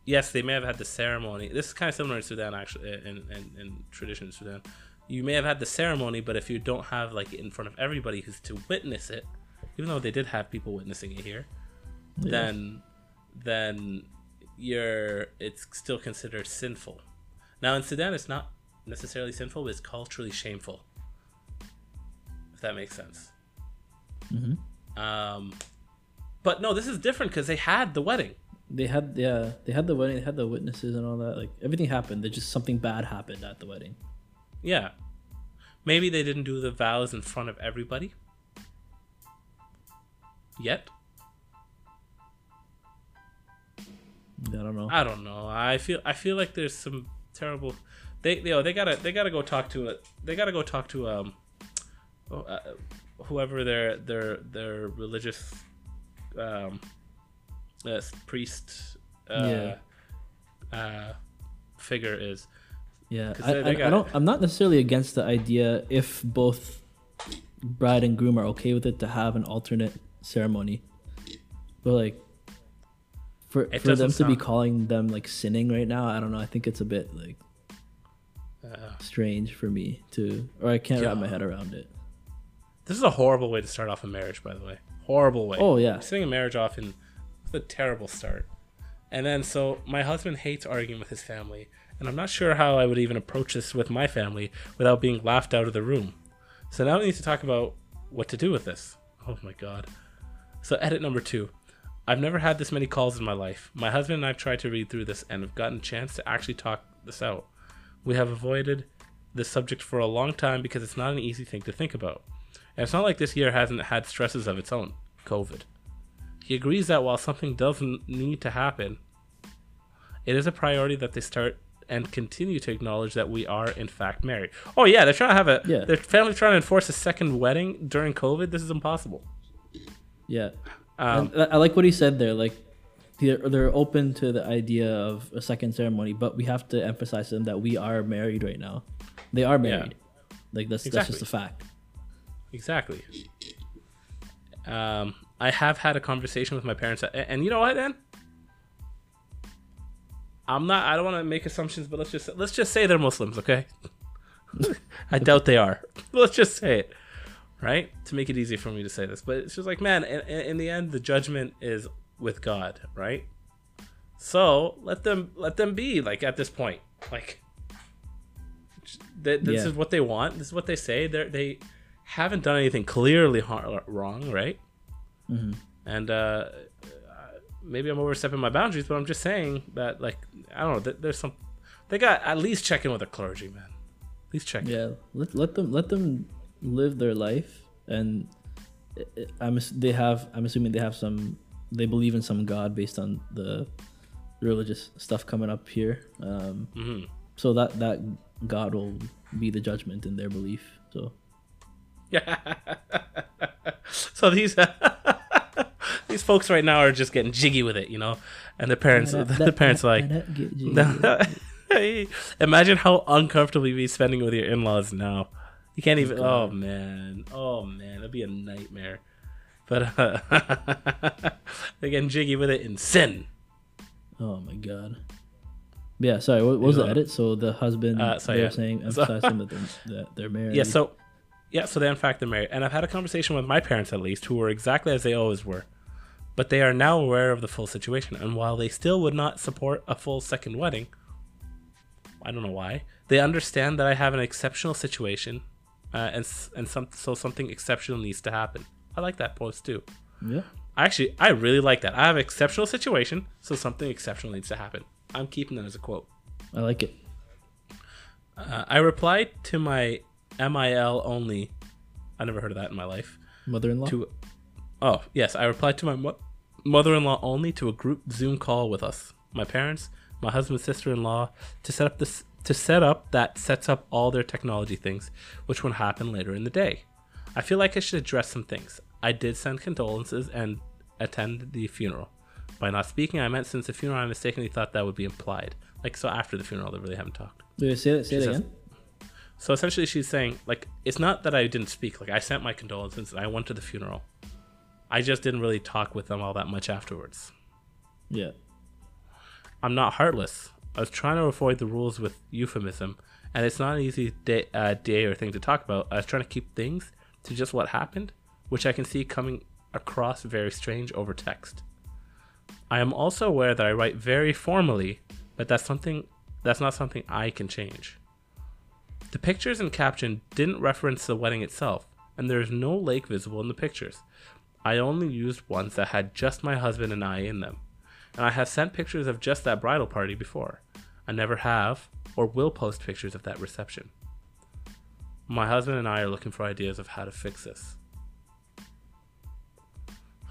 yes, they may have had the ceremony. This is kind of similar to Sudan, actually, in, in, in tradition in Sudan. You may have had the ceremony, but if you don't have like in front of everybody who's to witness it, even though they did have people witnessing it here, then then you're it's still considered sinful. Now in Sudan, it's not necessarily sinful, but it's culturally shameful. If that makes sense. Um, but no, this is different because they had the wedding. They had yeah, they had the wedding, they had the witnesses and all that. Like everything happened. They just something bad happened at the wedding. Yeah. Maybe they didn't do the vows in front of everybody. Yet. I don't know. I don't know. I feel I feel like there's some terrible. They you know, they gotta they gotta go talk to it. They gotta go talk to um, oh, uh, whoever their their their religious um, uh, priest uh, Yeah. uh, figure is. Yeah, I, I, I don't. I'm not necessarily against the idea if both bride and groom are okay with it to have an alternate ceremony, but like for It for them doesn't to be calling them like sinning right now, I don't know. I think it's a bit like Uh, strange for me to, or I can't wrap my head around it. this is a horrible way to start off a marriage, by the way. Horrible way. Oh yeah, setting a marriage off in with a terrible start. And then so my husband hates arguing with his family, and I'm not sure how I would even approach this with my family without being laughed out of the room. So now we need to talk about what to do with this. Oh my god. So edit number two. I've never had this many calls in my life. My husband and I've tried to read through this and have gotten a chance to actually talk this out. We have avoided this subject for a long time because it's not an easy thing to think about. And it's not like this year hasn't had stresses of its own. COVID. He agrees that while something doesn't need to happen, it is a priority that they start and continue to acknowledge that we are in fact married. Oh yeah, they're trying to have a Yeah. their family trying to enforce a second wedding during COVID. This is impossible. yeah. Um, I like what he said there. Like they're they're open to the idea of a second ceremony, but we have to emphasize to them that we are married right now. They are married. Yeah. Like that's that's just a fact. Exactly. Um, I have had a conversation with my parents, and, and you know what, then I'm not. I don't want to make assumptions, but let's just let's just say they're Muslims, okay? I doubt they are. Let's just say it, right? To make it easy for me to say this, but it's just like, man, in, in the end, the judgment is with God, right? So let them let them be like at this point, like th- this Yeah. is what they want. This is what they say. They they haven't done anything clearly har- wrong, right? And uh, maybe I'm overstepping my boundaries, but I'm just saying that, like, I don't know. th- There's some. They got at least check in with a clergy, man. At least check. in. Yeah, let, let them let them live their life, and i- i- I'm they have I'm assuming they have some they believe in some God based on the religious stuff coming up here. Um, Mhm. So that that God will be the judgment in their belief. So. so these these folks right now are just getting jiggy with it, you know, and the parents the parents are like. Imagine how uncomfortable you'd be spending with your in-laws now. You can't even. Oh man. Oh man, that'd be a nightmare. But uh, they're getting jiggy with it in sin. oh my God. Yeah, sorry. What, what was the edit? So the husband, Uh, so they're yeah. saying them that they're, that they're married. Yeah. So, yeah. So they in fact they're married, and I've had a conversation with my parents at least, who were exactly as they always were, but they are now aware of the full situation. And while they still would not support a full second wedding, I don't know why. They understand that I have an exceptional situation, uh, and and some so something exceptional needs to happen. I like that post too. yeah, Actually, I really like that. I have an exceptional situation, so something exceptional needs to happen. I'm keeping that as a quote. I like it. Uh, I replied to my MIL only. I never heard of that in my life. Mother-in-law. To oh yes, I replied to my mo- mother-in-law only to a group Zoom call with us, my parents, my husband's sister-in-law, to set up this to set up that sets up all their technology things, which will happen later in the day. I feel like I should address some things. I did send condolences and attend the funeral. By not speaking, I meant since the funeral, I mistakenly thought that would be implied. Like so, after the funeral, they really haven't talked. Wait, say that. Say it says- again. So essentially, she's saying, like, it's not that I didn't speak. Like, I sent my condolences and I went to the funeral. I just didn't really talk with them all that much afterwards. Yeah. I'm not heartless. I was trying to avoid the rules with euphemism, and it's not an easy day, uh, day or thing to talk about. I was trying to keep things to just what happened, which I can see coming across very strange over text. I am also aware that I write very formally, but that's something that's not something I can change. The pictures and caption didn't reference the wedding itself, and there is no lake visible in the pictures. I only used ones that had just my husband and I in them, and I have sent pictures of just that bridal party before. I never have or will post pictures of that reception. My husband and I are looking for ideas of how to fix this.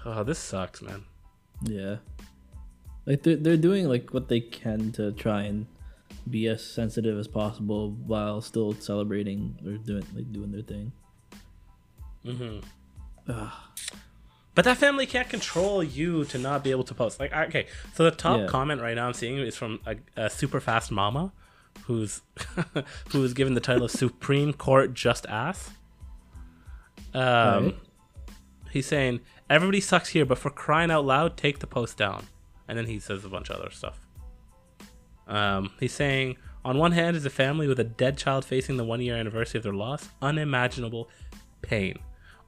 Oh, this sucks, man. Yeah. Like they're they're doing like what they can to try and be as sensitive as possible while still celebrating or doing like doing their thing. But that family can't control you to not be able to post. Like, okay, so the top Yeah. comment right now I'm seeing is from a, a super fast mama, who's who is given the title of Supreme Court Just Ass. Um, Right. he's saying everybody sucks here, but for crying out loud, take the post down. And then he says a bunch of other stuff. Um, he's saying on one hand is a family with a dead child facing the one year anniversary of their loss, unimaginable pain.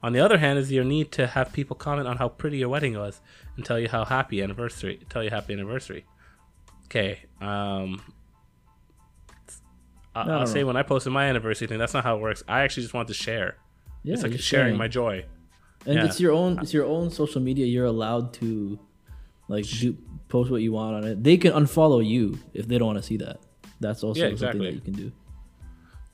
On the other hand is your need to have people comment on how pretty your wedding was and tell you how happy anniversary, tell you happy anniversary. Okay, um, I- I I'll don't say know. when I posted my anniversary thing, that's not how it works. I actually just want to share. Yeah, it's like you're sharing my joy. and yeah. it's your own it's your own social media. You're allowed to like do post what you want on it. They can unfollow you if they don't want to see that. That's also Yeah, something that you can do.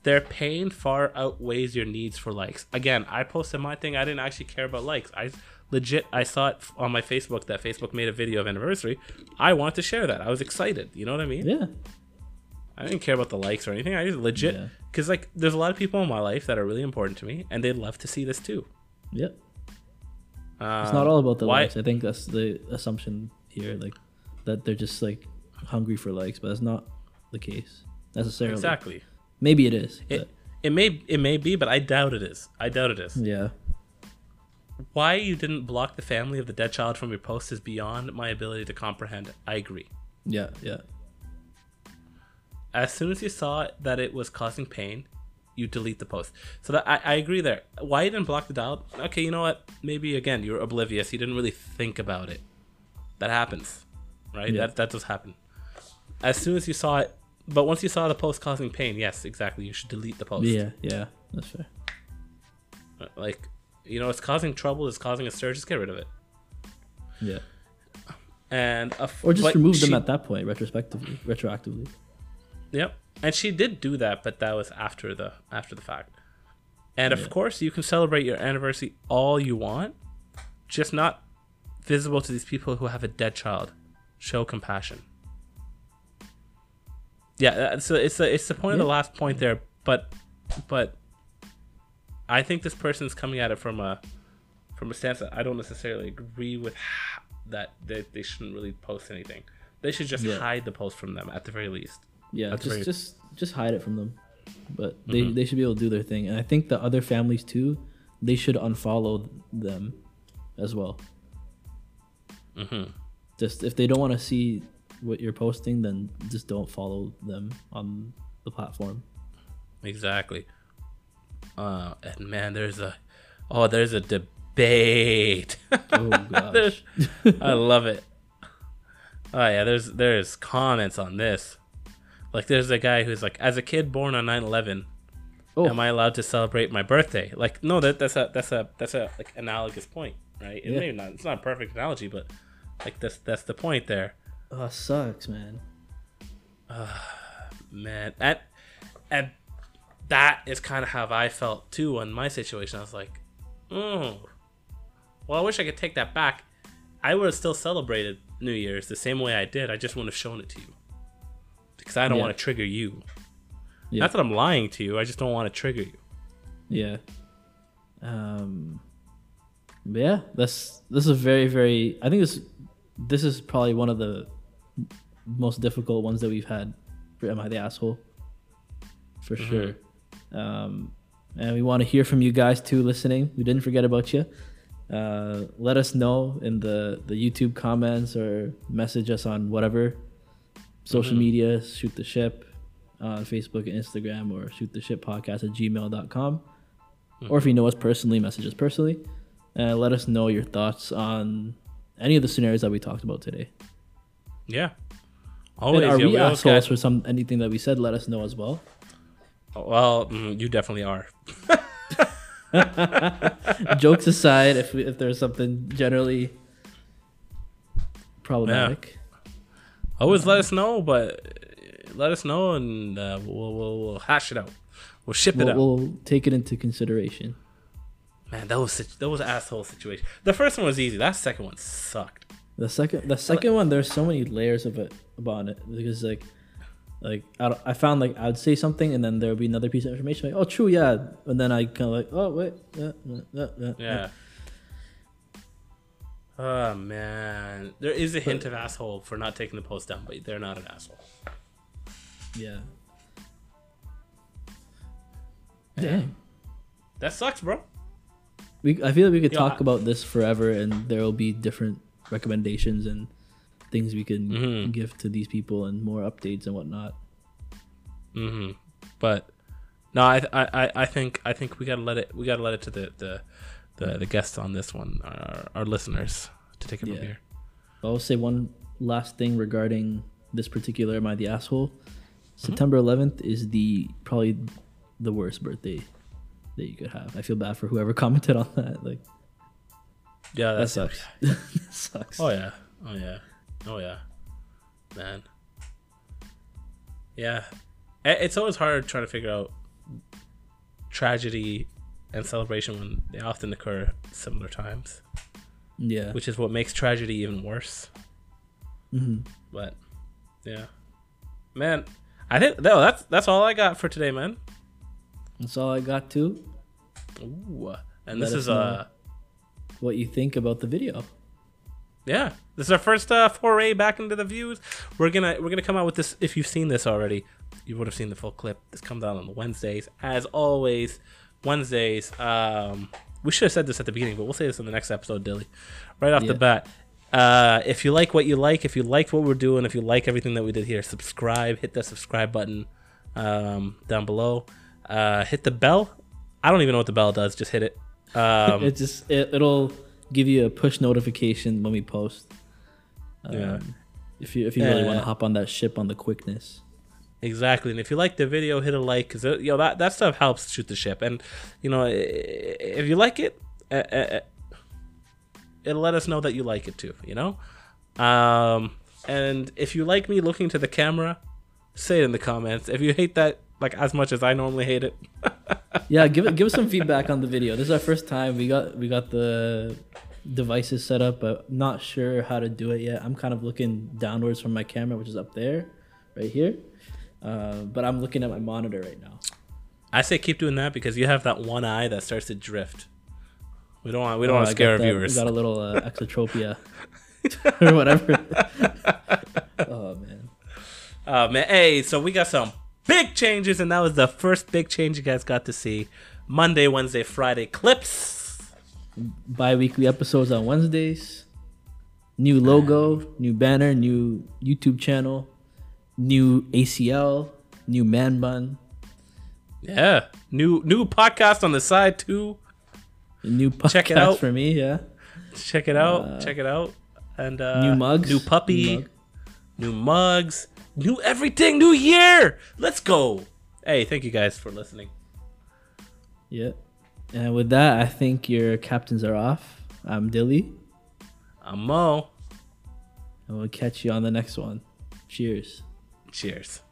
their pain far outweighs your needs for likes. Again, I posted my thing. I didn't actually care about likes. I legit I saw it on my Facebook that Facebook made a video of anniversary. I wanted to share that. I was excited. You know what I mean? Yeah. I didn't care about the likes or anything. I just legit Yeah. because like there's a lot of people in my life that are really important to me, and they'd love to see this too. Yep. Um, It's not all about the why- likes. I think that's the assumption here, like that they're just like hungry for likes, but that's not the case necessarily. Exactly. Maybe it is. It but it may it may be, but I doubt it is. I doubt it is. yeah. Why you didn't block the family of the dead child from your post is beyond my ability to comprehend. I agree. Yeah. Yeah. as soon as you saw that it was causing pain, you delete the post. So that I, I agree there. Why you didn't block the dial? Okay, you know what? Maybe again you're oblivious. You didn't really think about it. That happens, right? Yeah. That that does happen. As soon as you saw it, but once you saw the post causing pain, yes, exactly. You should delete the post. Yeah. Yeah. That's fair. Uh, like, you know, it's causing trouble. It's causing a stir. Just get rid of it. Yeah. And a f- Or just remove them at that point, retrospectively, retroactively. Yep. And she did do that, but that was after the after the fact. And of course, you can celebrate your anniversary all you want, just not visible to these people who have a dead child. Show compassion. Yeah, uh, so it's the it's the point of the last point there, but but I think this person's coming at it from a from a stance that I don't necessarily agree with that they, they shouldn't really post anything. They should just Yeah. hide the post from them at the very least. Yeah. That's just just just hide it from them. But they Mm-hmm. they should be able to do their thing, and I think the other families too, they should unfollow them, as well. Mm-hmm. Just if they don't want to see what you're posting, then just don't follow them on the platform. Exactly. Uh, and man, there's a oh, there's a debate. Oh gosh. I love it. Oh yeah, there's there's comments on this. Like there's a guy who's like, as a kid born on 9/11, Oh. am I allowed to celebrate my birthday? Like, no, that that's a that's a that's a like analogous point, right? It Yeah. may not, it's not a perfect analogy, but like that's that's the point there. Oh, sucks, man. man and and that is kind of how i felt too in my situation i was like oh well i wish i could take that back i would have still celebrated new year's the same way i did i just wouldn't have shown it to you because i don't Yeah. want to trigger you Yeah. not that i'm lying to you i just don't want to trigger you Yeah. Um. yeah, that's this is very very. I think this this is probably one of the most difficult ones that we've had for Am I the Asshole? For sure. Um, and we want to hear from you guys too, listening. We didn't forget about you. Uh, let us know in the the YouTube comments or message us on whatever social media. Shoot the ship on Facebook and Instagram, or shoot the ship podcast at gmail.com or if you know us personally, message us personally. Uh, let us know your thoughts on any of the scenarios that we talked about today. Yeah. And are yo, we always assholes for some anything that we said? Let us know as well. Well, mm, you definitely are. Jokes aside, if we, if there's something generally problematic, Always let us know, but uh, let us know and uh, we'll, we'll we'll hash it out. We'll ship it we'll, out. we'll take it into consideration. Man, that was that was asshole situation. The first one was easy. That second one sucked. The second, the second one, there's so many layers of it about it because like, like I, I found like I would say something and then there would be another piece of information like, oh, true, yeah, and then I kind of like, oh, wait, yeah, yeah, yeah, yeah, Yeah. Oh man, there is a hint of asshole for not taking the post down, but they're not an asshole. yeah. Damn. That sucks, bro. We, I feel like we could Yeah, talk I- about this forever, and there will be different recommendations and things we can Mhm. give to these people, and more updates and whatnot. hmm But no, I, I I I think I think we gotta let it we gotta let it to the the the, the guests on this one, our, our listeners, to take it Yeah. from here. I'll say one last thing regarding this particular "Am I the Asshole?" Mm-hmm. September 11th is the probably the worst birthday that you could have. I feel bad for whoever commented on that. Like Yeah, that that's sucks. that sucks. Oh yeah. Oh yeah. Oh yeah. Man. Yeah. It's always hard trying to figure out tragedy and celebration when they often occur at similar times, Yeah. which is what makes tragedy even worse. hmm But yeah. Man, I think no, that's that's all I got for today, man. That's all I got too. Ooh. And Let this is uh What you think about the video? Yeah, this is our first uh, foray back into the views. We're gonna we're gonna come out with this. If you've seen this already, you would have seen the full clip. This comes out on the Wednesdays, as always. Wednesdays. Um, we should have said this at the beginning, but we'll say this in the next episode, Dilly. Right off the bat. Uh, if you like what you like, if you like what we're doing, if you like everything that we did here, subscribe. Hit that subscribe button um, down below. Uh, hit the bell. I don't even know what the bell does. Just hit it. Um, it just it, it'll give you a push notification when we post. yeah. Um, If you if you really want Uh, to hop on that ship on the quickness. Exactly, and if you like the video, hit a like because you know that that stuff helps shoot the ship. And you know, if you like it, uh, uh, uh, it'll let us know that you like it too. You know, um, and if you like me looking to the camera, say it in the comments. If you hate that like as much as I normally hate it, Yeah, give give us some feedback on the video. This is our first time. We got we got the devices set up, but not sure how to do it yet. I'm kind of looking downwards from my camera, which is up there, right here. Uh, but I'm looking at my monitor right now. I say keep doing that because you have that one eye that starts to drift. We don't want we don't Oh, want to scare our that- viewers. We got a little uh, exotropia or whatever. oh man. Oh man, hey, so we got some big changes, and that was the first big change you guys got to see. Monday, Wednesday, Friday clips. Bi-weekly episodes on Wednesdays. New logo, new banner, new YouTube channel, new ACL, new man bun, Yeah, new new podcast on the side too. new podcast Check it out. for me. Yeah, Check it out. check it out. And uh, new mugs, new puppy, mug. new mugs, new everything, new year. Let's go. Hey, thank you guys for listening. Yeah. And with that, I think your captains are off. I'm Dilly, I'm Mo. and we'll catch you on the next one. Cheers. Cheers.